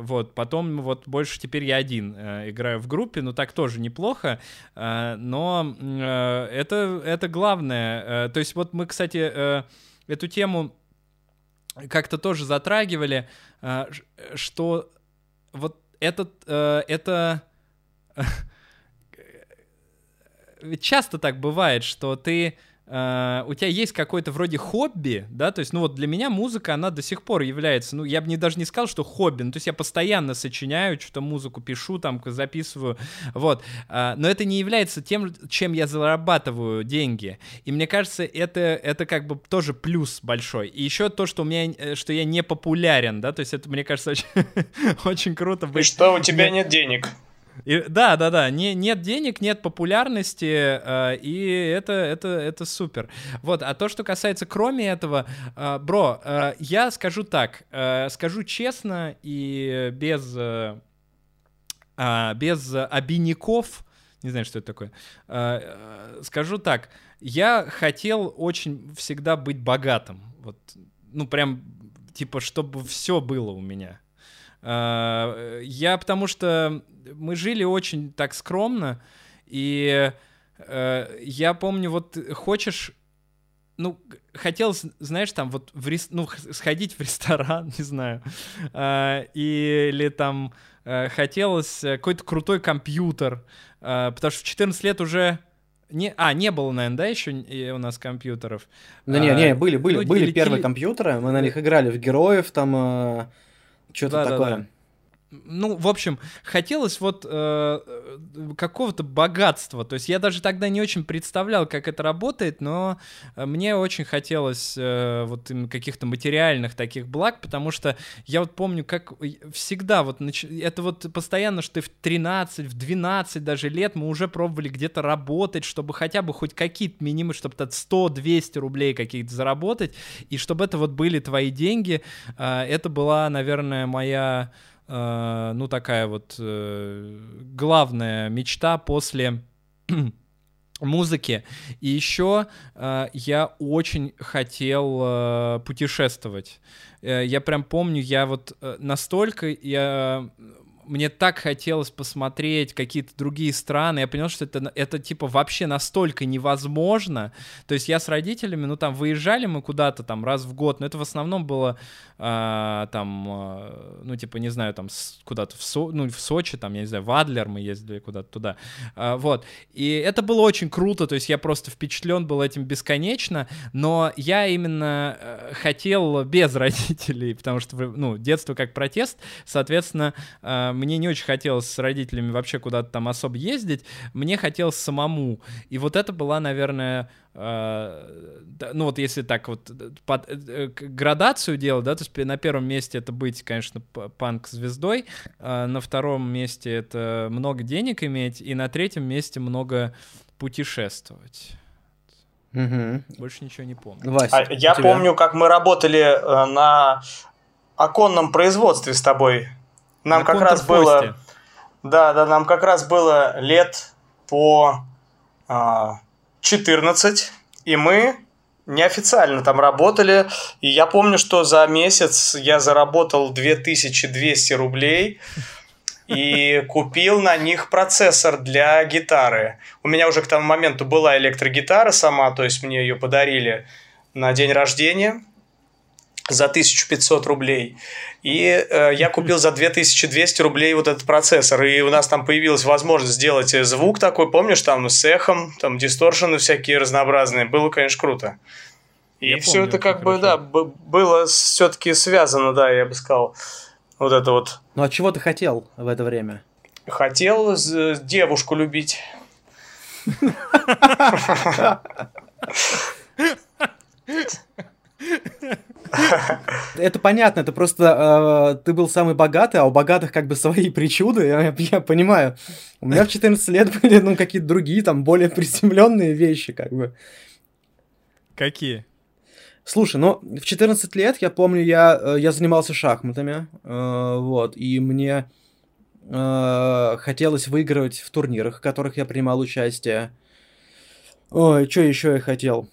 вот, потом вот больше теперь я один э, играю в группе, ну так тоже неплохо, э, но э, это, это главное. Э, То есть вот мы, кстати, э, эту тему как-то тоже затрагивали, э, что вот этот, э, это... Часто так бывает, что ты э, у тебя есть какое-то вроде хобби, да, то есть, ну вот для меня музыка, она до сих пор является, ну я бы не, даже не сказал, что хобби, ну то есть я постоянно сочиняю, что-то музыку пишу, там записываю, вот, А, но это не является тем, чем я зарабатываю деньги, и мне кажется, это, это как бы тоже плюс большой, и еще то, что у меня, э, что я не популярен, да, то есть это, мне кажется, очень, очень круто И быть что у тебя нет денег? И- да, да, да. Не, нет денег, нет популярности, э, и это, это, это супер. Вот, а то, что касается кроме этого, э, бро, э, я скажу так, э, скажу честно и без, э, а, без обиняков, не знаю, что это такое, э, э, скажу так, я хотел очень всегда быть богатым, вот, ну прям, типа, чтобы все было у меня. А, Я потому что мы жили очень так скромно, и э, я помню, вот хочешь, ну, г- хотел, з- знаешь, там вот в рес- ну, сходить в ресторан, не знаю, а, или там э, хотелось э, какой-то крутой компьютер, а, потому что в 14 лет уже не, а, не было, наверное, да, еще у нас компьютеров. Да не, А, не, были, были, ну, были или первые компьютеры, мы на них играли в героев, там что-то Да-да-да. такое. Ну, в общем, хотелось вот э, э, какого-то богатства. То есть я даже тогда не очень представлял, как это работает, но э, мне очень хотелось э, вот каких-то материальных таких благ, потому что я вот помню, как всегда вот нач- это вот постоянно, что ты в 13, в 12 даже лет мы уже пробовали где-то работать, чтобы хотя бы хоть какие-то минимумы, чтобы там 100-200 рублей каких-то заработать, и чтобы это вот были твои деньги. Э, это была, наверное, моя ну, такая вот э, главная мечта после музыки. И еще э, я очень хотел э, путешествовать. Э, я прям помню, я вот э, настолько я мне так хотелось посмотреть какие-то другие страны. Я понял, что это, это типа вообще настолько невозможно. То есть я с родителями, ну там выезжали мы куда-то там раз в год, но это в основном было а, там, а, ну типа не знаю, там куда-то в, Со- ну, в Сочи, там, я не знаю, в Адлер мы ездили куда-то туда. А, вот. И это было очень круто, то есть я просто впечатлен был этим бесконечно, но я именно э, хотел без родителей, потому что, ну, детство как протест, соответственно, э, мне не очень хотелось с родителями вообще куда-то там особо ездить, мне хотелось самому. И вот это была, наверное, э, ну вот если так вот э, под- э, градацию делать, да, то есть на первом месте это быть, конечно, панк-звездой, э, на втором месте это много денег иметь, и на третьем месте много путешествовать. Мгм. Больше ничего не помню. Вася, А я тебя? помню, как мы работали э, на оконном производстве с тобой. Нам На как раз было... Да, да, нам как раз было лет по а, 14, и мы неофициально там работали. И я помню, что за месяц я заработал 2200 рублей и купил на них процессор для гитары. У меня уже к тому моменту была электрогитара сама, то есть мне ее подарили на день рождения за 1500 рублей. И э, я купил за 2200 рублей вот этот процессор. И у нас там появилась возможность сделать звук такой, помнишь, там с эхом, там дисторшены всякие разнообразные. Было, конечно, круто. И Я все помню, это как очень бы, хорошо. да, б- было все-таки связано, да, я бы сказал. Вот это вот. Ну а чего ты хотел в это время? Хотел з- девушку любить. Это понятно, это просто э, ты был самый богатый, а у богатых как бы свои причуды, я, я понимаю. У меня в 14 лет были, ну, какие-то другие, там, более приземленные вещи, как бы. Какие? Слушай, ну, в 14 лет, я помню, я, э, я занимался шахматами, э, вот, и мне э, хотелось выигрывать в турнирах, в которых я принимал участие. Ой, что еще я хотел?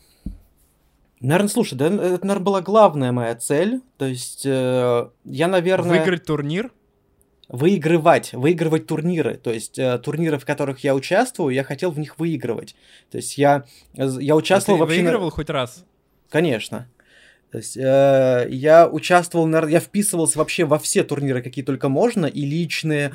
Наверное, слушай, да, это, наверное, была главная моя цель. То есть, э, я, наверное... Выиграть турнир? выигрывать, выигрывать турниры. То есть э, турниры, в которых я участвую, я хотел в них выигрывать. То есть я, я А участвовал ты вообще... на- выигрывал хоть раз? Конечно. То есть э, я участвовал, нар- я вписывался вообще во все турниры, какие только можно, и личные,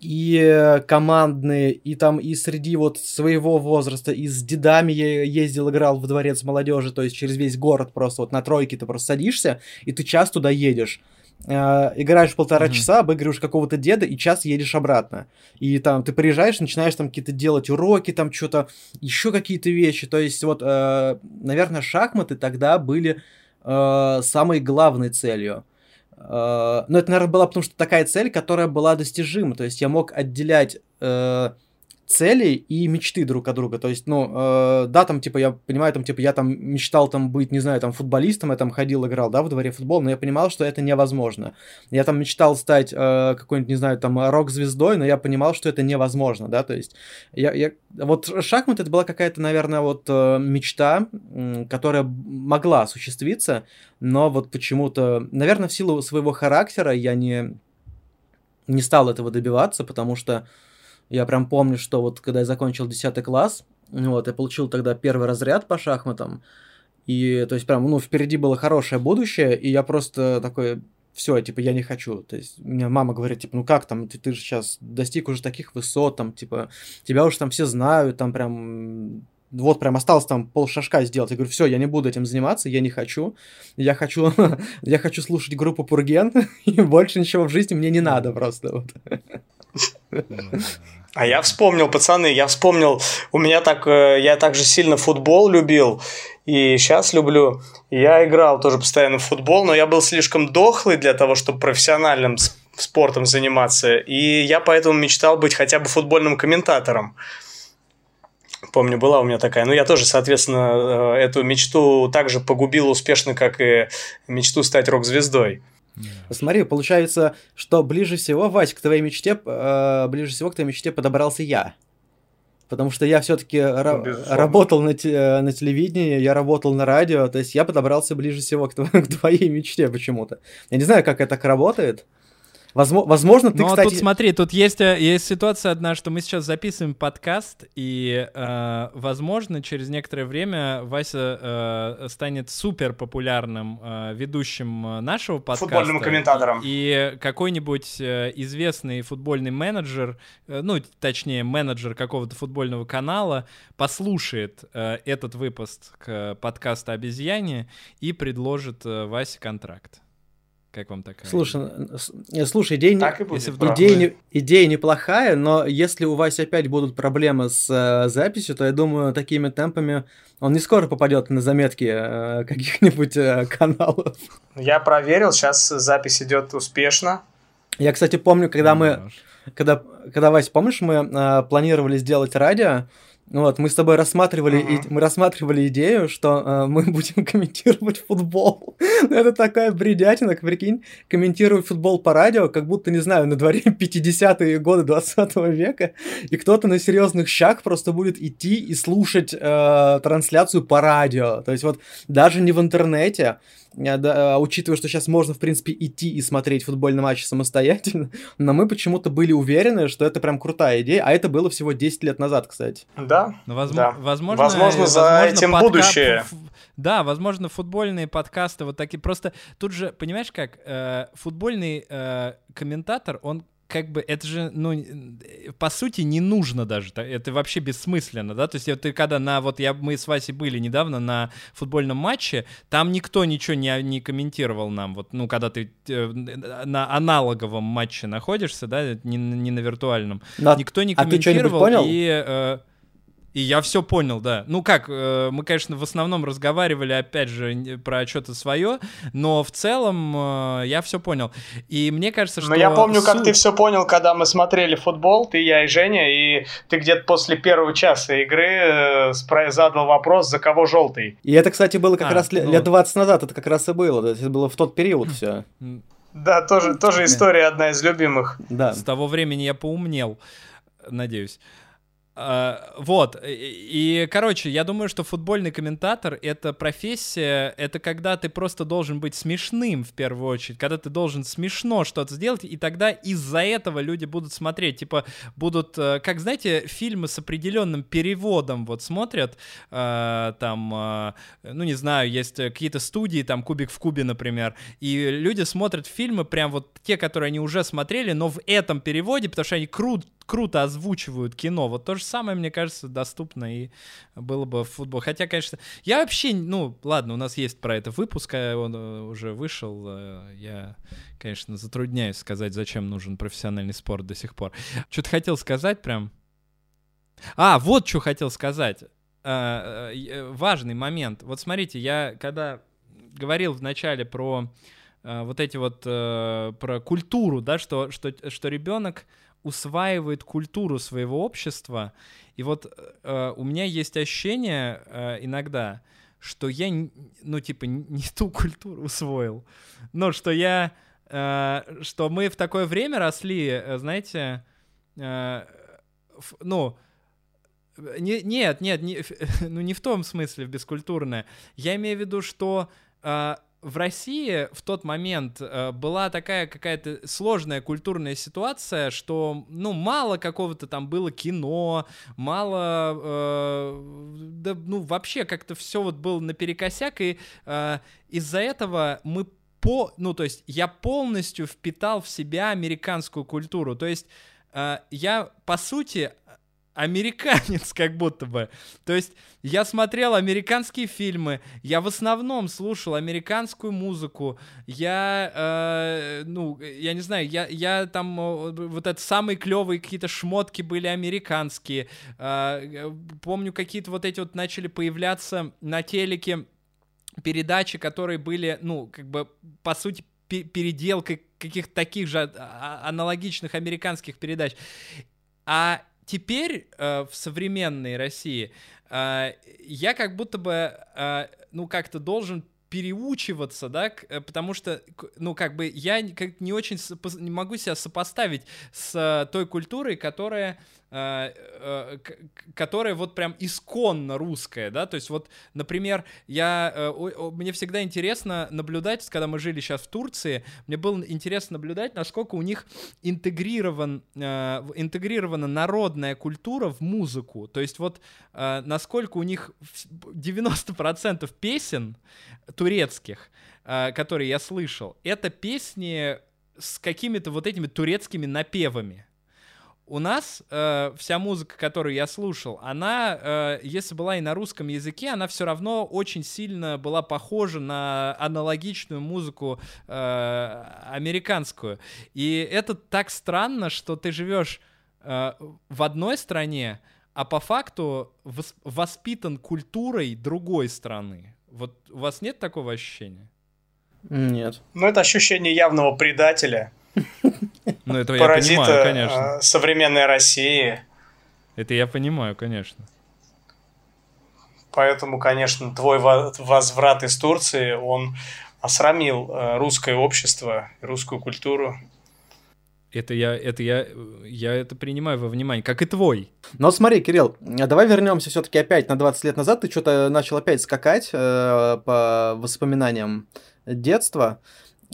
и э, командные, и там и среди вот своего возраста, и с дедами я ездил, играл в дворец молодежи, то есть через весь город просто вот на тройке ты просто садишься, и ты час туда едешь. Э, играешь полтора Мгм. часа, обыгрываешь какого-то деда, и час едешь обратно. И там ты приезжаешь, начинаешь там какие-то делать уроки, там что-то, еще какие-то вещи. То есть вот, э, наверное, шахматы тогда были э, самой главной целью. Э, но это, наверное, была потому что такая цель, которая была достижима. То есть я мог отделять э, цели и мечты друг от друга. То есть, ну, э, да, там, типа, я понимаю, там, типа, я там мечтал там быть, не знаю, там, футболистом, я там ходил, играл, да, в дворе футбол, но я понимал, что это невозможно. Я там мечтал стать э, какой-нибудь, не знаю, там, рок-звездой, но я понимал, что это невозможно, да, то есть, я, я... вот шахматы это была какая-то, наверное, вот э, мечта, м, которая могла осуществиться, но вот почему-то, наверное, в силу своего характера я не, не стал этого добиваться, потому что я прям помню, что вот когда я закончил 10 класс, вот, я получил тогда первый разряд по шахматам, и, то есть, прям, ну, впереди было хорошее будущее, и я просто такой, все, типа, я не хочу. То есть, меня мама говорит, типа, ну как там, ты, ты же сейчас достиг уже таких высот, там, типа, тебя уже там все знают, там прям, вот прям осталось там пол шажка сделать. Я говорю, все, я не буду этим заниматься, я не хочу. Я хочу, я хочу слушать группу Пурген, и больше ничего в жизни мне не надо просто. Вот. А я вспомнил, пацаны, я вспомнил, у меня так, э, я также сильно футбол любил, и сейчас люблю. Я играл тоже постоянно в футбол, но я был слишком дохлый для того, чтобы профессиональным спортом заниматься, и я поэтому мечтал быть хотя бы футбольным комментатором. Помню, была у меня такая. Ну, я тоже, соответственно, э, эту мечту также погубил успешно, как и мечту стать рок-звездой. Смотри, получается, что ближе всего, Вась, к твоей мечте, э, ближе всего к твоей мечте подобрался я. Потому что я все-таки безусловно. работал на, те- э, на телевидении, я работал на радио, то есть я подобрался ближе всего к, тво- к твоей мечте почему-то. Я не знаю, как это так работает. Возмо- возможно, ты, Ну, а кстати... тут смотри, тут есть, э, есть ситуация одна, что мы сейчас записываем подкаст, и, э, возможно, через некоторое время Вася э, станет супер популярным э, ведущим э, нашего подкаста. Футбольным комментатором. И какой-нибудь э, известный футбольный менеджер, э, ну, точнее, менеджер какого-то футбольного канала, послушает э, этот выпуск э, подкаста «Обезьяне» и предложит э, Васе контракт. Как вам такая? Слушай, слушай, идея, не- Так и будет. Если вдруг идея, не- идея неплохая, но если у Васи опять будут проблемы с э, записью, то я думаю, такими темпами он не скоро попадет на заметки э, каких-нибудь э, каналов. Я проверил, сейчас запись идет успешно. Я, кстати, помню, когда мы Хорош. когда, когда Вась, помнишь, мы э, планировали сделать радио, вот, мы с тобой рассматривали, Мгм. и- мы рассматривали идею, что э, мы будем комментировать футбол. Ну, это такая бредятина, прикинь, комментируют футбол по радио, как будто, не знаю, на дворе 50-е годы 20 века, и кто-то на серьезных щах просто будет идти и слушать э, трансляцию по радио. То есть вот даже не в интернете, да, а, учитывая, что сейчас можно, в принципе, идти и смотреть футбольный матч самостоятельно, но мы почему-то были уверены, что это прям крутая идея, а это было всего 10 лет назад, кстати. Да, Ну, возм- да. Возможно, Возможно, за возможно, этим подка- будущее. Да, возможно, футбольные подкасты вот такие. Просто тут же, понимаешь, как э, футбольный э, комментатор, он как бы это же, ну, э, по сути, не нужно даже. Это вообще бессмысленно, да? То есть ты когда на, вот я, мы с Васей были недавно на футбольном матче, там никто ничего не, не комментировал нам. Вот, ну, когда ты э, на аналоговом матче находишься, да, не, не на виртуальном, Но- никто не а ты что-нибудь комментировал. понял? И, э, и я все понял, да. Ну как, э, мы, конечно, в основном разговаривали, опять же, про что-то свое, но в целом э, я все понял. И мне кажется, что... Но я помню, как ты все понял, когда мы смотрели футбол, ты, я и Женя, и ты где-то после первого часа игры э, задал вопрос, за кого желтый. И это, кстати, было как А, раз ну лет вот. 20 назад, это как раз и было, то есть это было в тот период все. Да, тоже, тоже история одна из любимых. Да. С того времени я поумнел, надеюсь. А, Вот, и, и, короче, я думаю, что футбольный комментатор — это профессия, это когда ты просто должен быть смешным в первую очередь, когда ты должен смешно что-то сделать, и тогда из-за этого люди будут смотреть, типа, будут, э, как, знаете, фильмы с определенным переводом вот смотрят, э, там, э, ну, не знаю, есть э, какие-то студии, там, «Кубик в кубе», например, и люди смотрят фильмы, прям вот те, которые они уже смотрели, но в этом переводе, потому что они крут, круто озвучивают кино. Вот то же самое, мне кажется, доступно и было бы в футбол. Хотя, конечно, я вообще, ну, ладно, у нас есть про это выпуск, а он э, уже вышел. э, Я, конечно, затрудняюсь сказать, зачем нужен профессиональный спорт до сих пор. Что-то хотел сказать прям. А, вот что хотел сказать. Э, Важный момент. Вот смотрите, я когда говорил вначале про э, вот эти вот про культуру, да, что что что ребенок усваивает культуру своего общества, и вот э, у меня есть ощущение э, иногда, что я ну типа не ту культуру усвоил, но что я э, что мы в такое время росли, э, знаете, э, ф- ну не- нет, нет, не, ну не в том смысле в бескультурное. Я имею в виду, что э, в России в тот момент э, была такая какая-то сложная культурная ситуация, что ну мало какого-то там было кино, мало, э, да, ну вообще как-то все вот было наперекосяк, и э, из-за этого мы по, ну то есть я полностью впитал в себя американскую культуру, то есть э, я по сути американец как будто бы. То есть я смотрел американские фильмы, я в основном слушал американскую музыку, я, э, ну, я не знаю, я, я там, э, вот это самые клевые какие-то шмотки были американские. Э, э, помню, какие-то вот эти вот начали появляться на телеке передачи, которые были, ну, как бы, по сути, пе- переделкой каких-то таких же а- аналогичных американских передач. А теперь э, в современной России э, я как будто бы, э, ну, как-то должен переучиваться, да, э, потому что, ну, как бы я как не очень не могу себя сопоставить с э, той культурой, которая которая вот прям исконно русская, да, то есть вот, например, я, э, мне всегда интересно наблюдать, когда мы жили сейчас в Турции, мне было интересно наблюдать, насколько у них интегрирован, э, интегрирована народная культура в музыку, то есть вот э, насколько у них вс- 90% песен турецких, э, которые я слышал, это песни с какими-то вот этими турецкими напевами. У нас э, вся музыка, которую я слушал, она, э, если была и на русском языке, она все равно очень сильно была похожа на аналогичную музыку э, американскую. И это так странно, что ты живешь э, в одной стране, а по факту вос- воспитан культурой другой страны. Вот у вас нет такого ощущения? Нет. Ну, это ощущение явного предателя, Ну, это я понимаю, конечно. э, современной России. Это я понимаю, конечно. Поэтому, конечно, твой во- возврат из Турции, он осрамил э, русское общество, русскую культуру. Это я, это я, я это принимаю во внимание, как и твой. Но смотри, Кирилл, а давай вернемся все-таки опять на 20 лет назад. Ты что-то начал опять скакать э, по воспоминаниям детства.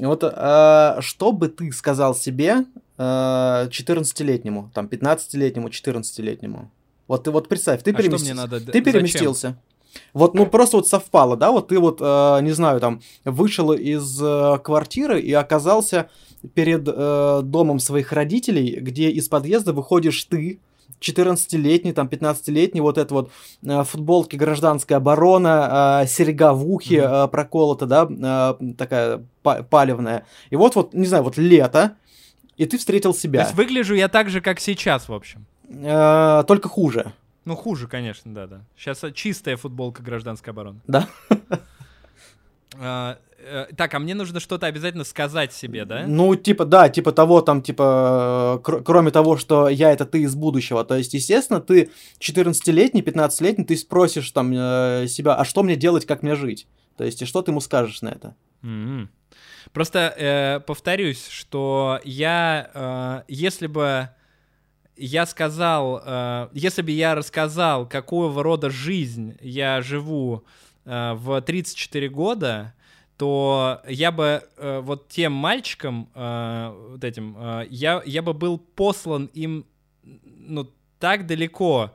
Вот э, что бы ты сказал себе э, 14-летнему, там, 15-летнему, 14-летнему? Вот ты вот представь, ты, А мне надо ты зачем? переместился. Вот, ну просто вот совпало, да, вот ты вот, э, не знаю, там, вышел из э, квартиры и оказался перед э, домом своих родителей, где из подъезда выходишь ты, 14-летний, там, 15-летний, вот это вот э, футболки гражданская оборона, э, серьга в ухе э, проколота, да, э, такая па- палевная. И вот, вот, не знаю, вот лето, и ты встретил То себя. есть выгляжу я так же, как сейчас, в общем. Э, только хуже, Ну, хуже, конечно, да-да. Сейчас чистая футболка гражданской обороны. да? Э, так, а мне нужно что-то обязательно сказать себе, да? Ну, типа, да, типа того, там, типа, э, кр- кроме того, что я это ты из будущего. То есть, естественно, ты 14-летний, 15-летний, ты спросишь там э, себя, а что мне делать, как мне жить? То есть, и что ты ему скажешь на это? М. Просто э, повторюсь, что я, э, если бы я сказал, э, если бы я рассказал, какого рода жизнь я живу э, в 34 года, то я бы э, вот тем мальчикам, э, вот этим, э, я, я бы был послан им, ну, так далеко.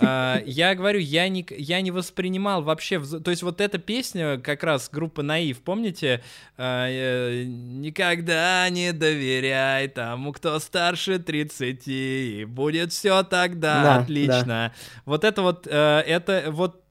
А, Я говорю, я не, я не воспринимал вообще... вз- То есть вот эта песня как раз группы Наив, помните? Э, Никогда не доверяй тому, кто старше 30, и будет все тогда Да, отлично. Вот это вот, э, это вот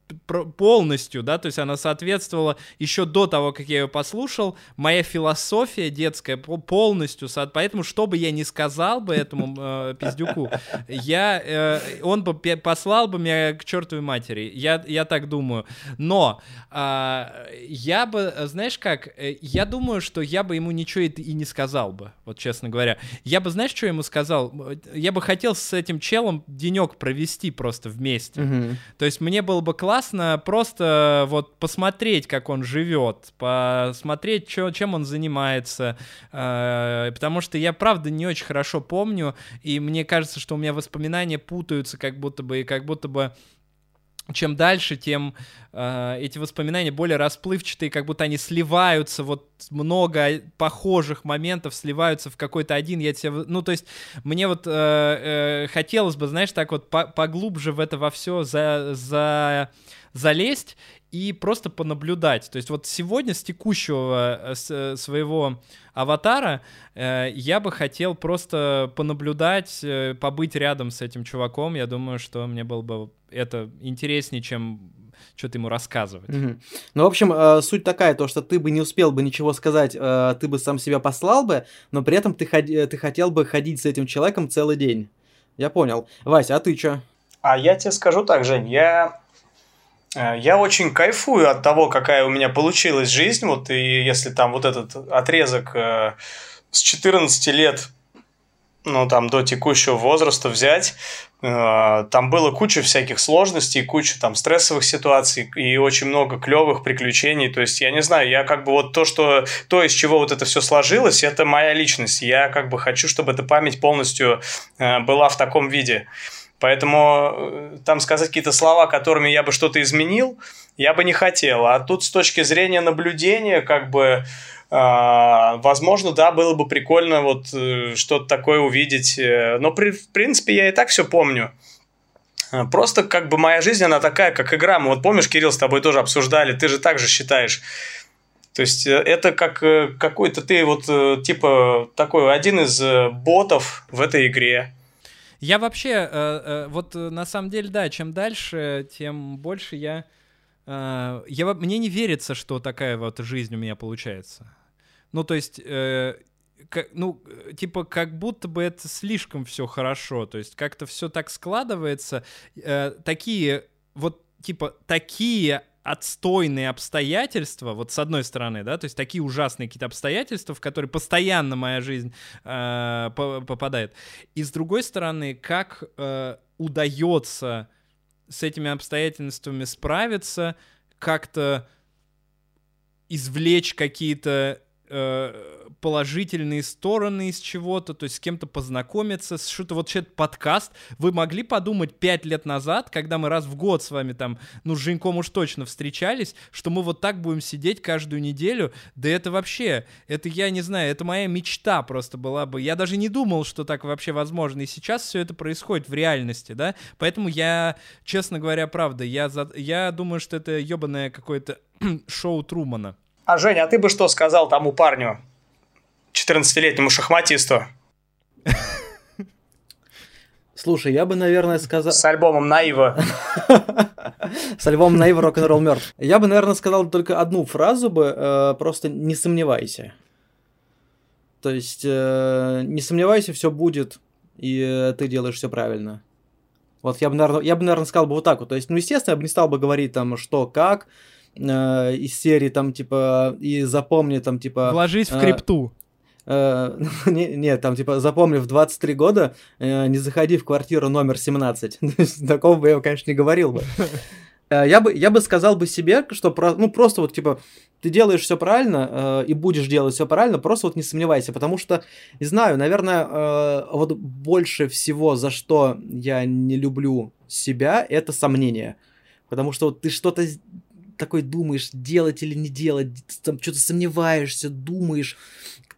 полностью, да, то есть она соответствовала еще до того, как я ее послушал, моя философия детская по- полностью, поэтому что бы я ни сказал бы этому э, пиздюку, я, э, он бы послал бы меня к чертовой матери, я, я так думаю, но а, я бы, э, знаешь как, э, я думаю, что я бы ему ничего и, и не сказал бы, вот честно говоря, я бы, знаешь, что ему сказал, я бы хотел с этим челом денек провести просто вместе, Мгм. то есть мне было бы классно просто вот посмотреть, как он живет, посмотреть, чё- чем он занимается, э, потому что я правда не очень хорошо помню, и мне кажется, что у меня воспоминания путаются, как будто бы, и как будто бы чем дальше, тем э, эти воспоминания более расплывчатые, как будто они сливаются, вот много похожих моментов сливаются в какой-то один. Я тебе, ну то есть мне вот э, э, хотелось бы, знаешь, так вот по- поглубже в это во все за, за залезть и просто понаблюдать. То есть вот сегодня с текущего э, с- э, своего аватара э, я бы хотел просто понаблюдать, э, побыть рядом с этим чуваком. Я думаю, что мне было бы это интереснее, чем что-то ему рассказывать. Мгм. Ну, в общем, э, суть такая, то, что ты бы не успел бы ничего сказать, э, ты бы сам себя послал бы, но при этом ты, ходи- ты хотел бы ходить с этим человеком целый день. Я понял. Вася, а ты чё? А я тебе скажу так, Жень, я, э, я очень кайфую от того, какая у меня получилась жизнь. Вот и если там вот этот отрезок э, с 14 лет, ну там до текущего возраста взять, э, там было куча всяких сложностей, куча там стрессовых ситуаций и очень много клевых приключений. То есть я не знаю, я как бы вот то, что то, из чего вот это все сложилось, это моя личность. Я как бы хочу, чтобы эта память полностью э, была в таком виде. Поэтому э, там сказать какие-то слова, которыми я бы что-то изменил, я бы не хотел. А тут с точки зрения наблюдения, как бы, а, возможно, да, было бы прикольно вот э, что-то такое увидеть. э, Но, при- в принципе, я и так все помню. Просто как бы моя жизнь, она такая, как игра. Мы вот помнишь, Кирилл, с тобой тоже обсуждали, ты же так же считаешь. То есть это как какой-то ты вот типа такой один из ботов в этой игре. Я вообще, э, э, вот э, на самом деле, да, чем дальше, тем больше я... я мне не верится, что такая вот жизнь у меня получается. Ну, то есть, ну, типа, как будто бы это слишком все хорошо. То есть, как-то все так складывается. такие, вот, типа, такие отстойные обстоятельства, вот с одной стороны, да, то есть такие ужасные какие-то обстоятельства, в которые постоянно моя жизнь э, по- попадает. И с другой стороны, как э, удается с этими обстоятельствами справиться, как-то извлечь какие-то э, положительные стороны из чего-то, то есть с кем-то познакомиться, что-то вот этот подкаст. Вы могли подумать пять лет назад, когда мы раз в год с вами там, ну, с Женьком уж точно встречались, что мы вот так будем сидеть каждую неделю? Да это вообще, это я не знаю, это моя мечта просто была бы. Я даже не думал, что так вообще возможно. И сейчас все это происходит в реальности, да? Поэтому я, честно говоря, правда, я, за... я думаю, что это ебаное какое-то шоу Трумана. А, Женя, а ты бы что сказал тому парню, 14-летнему шахматисту. Слушай, я бы, наверное, сказал... С альбомом Наива. С альбомом Наива рок-н-ролл мертв. Я бы, наверное, сказал только одну фразу бы, э, просто не сомневайся. То есть, э, не сомневайся, все будет, и э, ты делаешь все правильно. Вот я бы, наверное, я бы, наверное, сказал бы вот так вот. То есть, ну, естественно, я бы не стал бы говорить там, что, как, из серии там, типа, и запомни там, типа... Вложись в крипту. Э, не, не, там типа запомни, в 23 года э, не заходи в квартиру номер 17. Такого бы я, конечно, не говорил бы. Э, я бы, я бы сказал бы себе, что про, ну просто вот типа ты делаешь все правильно э, и будешь делать все правильно, просто вот не сомневайся, потому что, не знаю, наверное, э, вот больше всего, за что я не люблю себя, это сомнение. Потому что вот ты что-то такой думаешь, делать или не делать, там что-то сомневаешься, думаешь,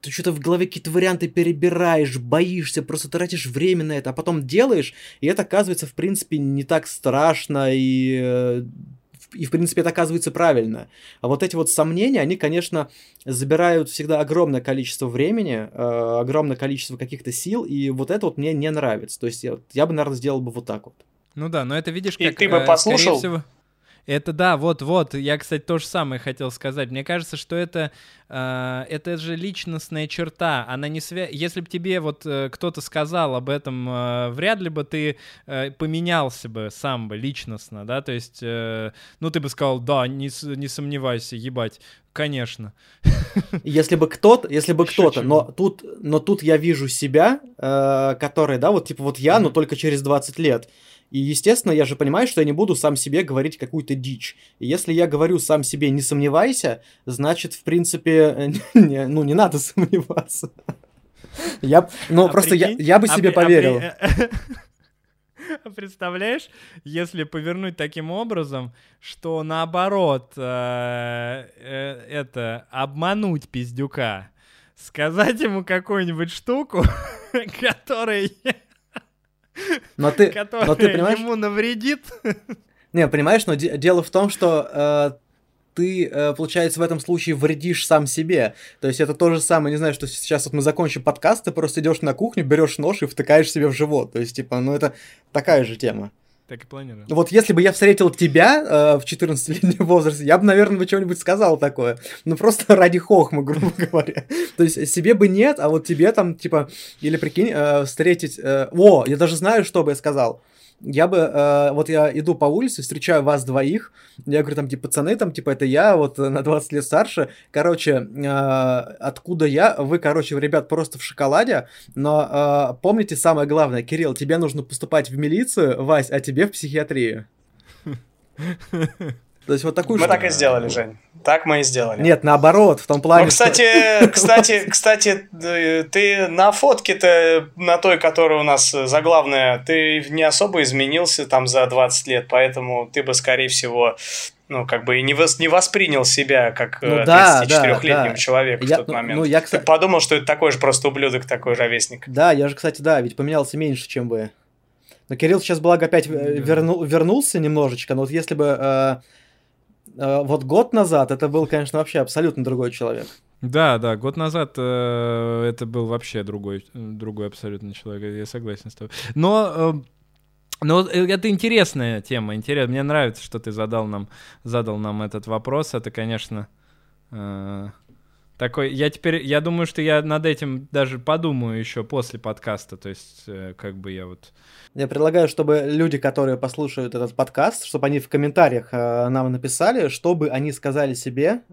ты что-то в голове какие-то варианты перебираешь, боишься, просто тратишь время на это, а потом делаешь, и это оказывается, в принципе, не так страшно, и, э, и в принципе, это оказывается правильно. А вот эти вот сомнения, они, конечно, забирают всегда огромное количество времени, э, огромное количество каких-то сил, и вот это вот мне не нравится. То есть я, я бы, наверное, сделал бы вот так вот. Ну да, но это видишь, как... И ты бы э, послушал? Всего... Это да, вот-вот. Я, кстати, то же самое хотел сказать. Мне кажется, что это, э, это же личностная черта. Она не свя... Если бы тебе вот э, кто-то сказал об этом, э, вряд ли бы ты э, поменялся бы сам бы личностно, да? То есть, э, ну ты бы сказал, да, не, не сомневайся, ебать. Конечно. Если бы кто-то, если бы кто-то, но тут, но тут я вижу себя, э, который, да, вот типа вот я, но только через 20 лет. И, естественно, я же понимаю, что я не буду сам себе говорить какую-то дичь. И если я говорю сам себе «не сомневайся», значит, в принципе, не, ну, не надо сомневаться. Я, ну, а просто прикинь, я, я бы а себе а, поверил. А, представляешь, если повернуть таким образом, что наоборот, э, э, это обмануть пиздюка, сказать ему какую-нибудь штуку, которая но ты, но ты понимаешь... ему навредит. Не, понимаешь, но де- дело в том, что э, ты, э, получается, в этом случае вредишь сам себе. То есть это то же самое, не знаю, что сейчас вот мы закончим подкаст, ты просто идешь на кухню, берешь нож и втыкаешь себе в живот. То есть, типа, ну это такая же тема. Так и планирую. Вот если бы я встретил тебя э, в 14-летнем возрасте, я бы, наверное, бы что-нибудь сказал такое. Ну, просто ради хохмы, грубо говоря. То есть себе бы нет, а вот тебе там, типа, или прикинь, э, встретить... Э, о, я даже знаю, что бы я сказал я бы, э, вот я иду по улице, встречаю вас двоих, я говорю, там, типа, пацаны, там, типа, это я, вот, на 20 лет старше, короче, э, откуда я, вы, короче, ребят, просто в шоколаде, но э, помните самое главное, Кирилл, тебе нужно поступать в милицию, Вась, а тебе в психиатрию. То есть вот такую Мы так и сделали, Жень. Так мы и сделали. Нет, наоборот, в том плане. Ну, кстати, что... кстати, кстати, ты на фотке-то, на той, которая у нас заглавная, ты не особо изменился там за 20 лет, поэтому ты бы, скорее всего, ну, как бы и не, вос, не воспринял себя как ну, 34-летним да, да. человеком я, в тот ну, момент. Ну, я, кстати... Ты подумал, что это такой же просто ублюдок, такой ровесник. Да, я же, кстати, да, ведь поменялся меньше, чем вы. Но Кирилл сейчас, благо, опять да. верну, вернулся немножечко, но вот если бы э, Э, вот год назад это был, конечно, вообще абсолютно другой человек. Да, да, год назад э, это был вообще другой, другой абсолютно человек, я согласен с тобой. Но э, но э, это интересная тема, интересно. Мне нравится, что ты задал нам, задал нам этот вопрос. Это, конечно, э, такой. Я теперь, я думаю, что я над этим даже подумаю еще после подкаста. То есть, э, как бы я вот я предлагаю, чтобы люди, которые послушают этот подкаст, чтобы они в комментариях э, нам написали, что бы они сказали себе,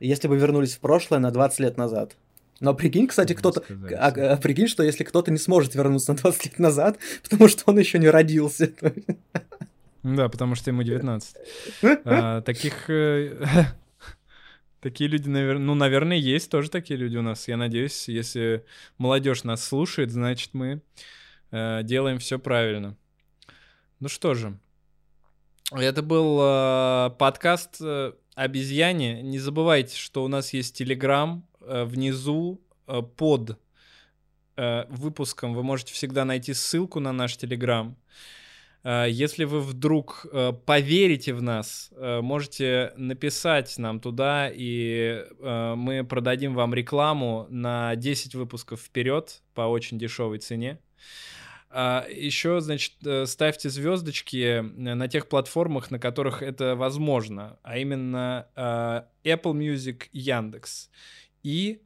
если бы вернулись в прошлое на 20 лет назад. Но прикинь, кстати, кто-то... А, а, прикинь, что если кто-то не сможет вернуться на 20 лет назад, потому что он еще не родился. Да, потому что ему 19. а, таких... Такие люди, наверное, ну, наверное, есть тоже такие люди у нас. Я надеюсь, если молодежь нас слушает, значит, мы э, делаем все правильно. Ну что же, это был э, подкаст э, обезьяне. Не забывайте, что у нас есть Телеграм. Э, внизу э, под э, выпуском вы можете всегда найти ссылку на наш Телеграм. Э, если вы вдруг э, поверите в нас, э, можете написать нам туда, и мы продадим вам рекламу на 10 выпусков вперед по очень дешевой цене. А еще, значит, ставьте звездочки на тех платформах, на которых это возможно, а именно Apple Music, Яндекс. И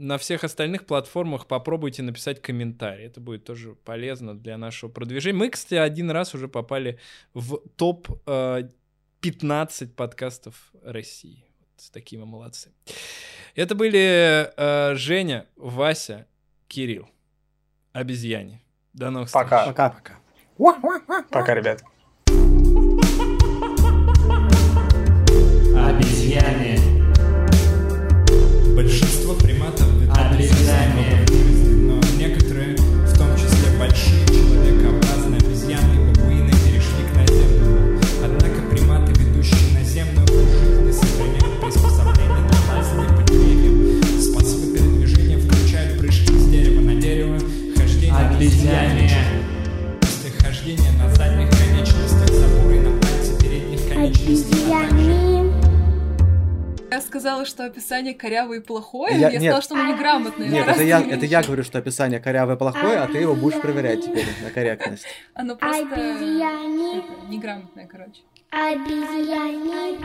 на всех остальных платформах попробуйте написать комментарий. Это будет тоже полезно для нашего продвижения. Мы, кстати, один раз уже попали в топ 15 э, подкастов России. Вот такие мы молодцы. Это были э, Женя, Вася, Кирилл. Обезьяне. До новых Пока. встреч. Пока. Пока. Пока, ребят. Обезьяне. Я сказала, что описание корявое и плохое. Я- Я, нет. сказала, что оно неграмотное. Нет, Раз это я, это я говорю, что описание корявое плохое, а ты его будешь проверять теперь на корректность. Оно просто Обезьяне. это, неграмотное, короче. Обезьяне.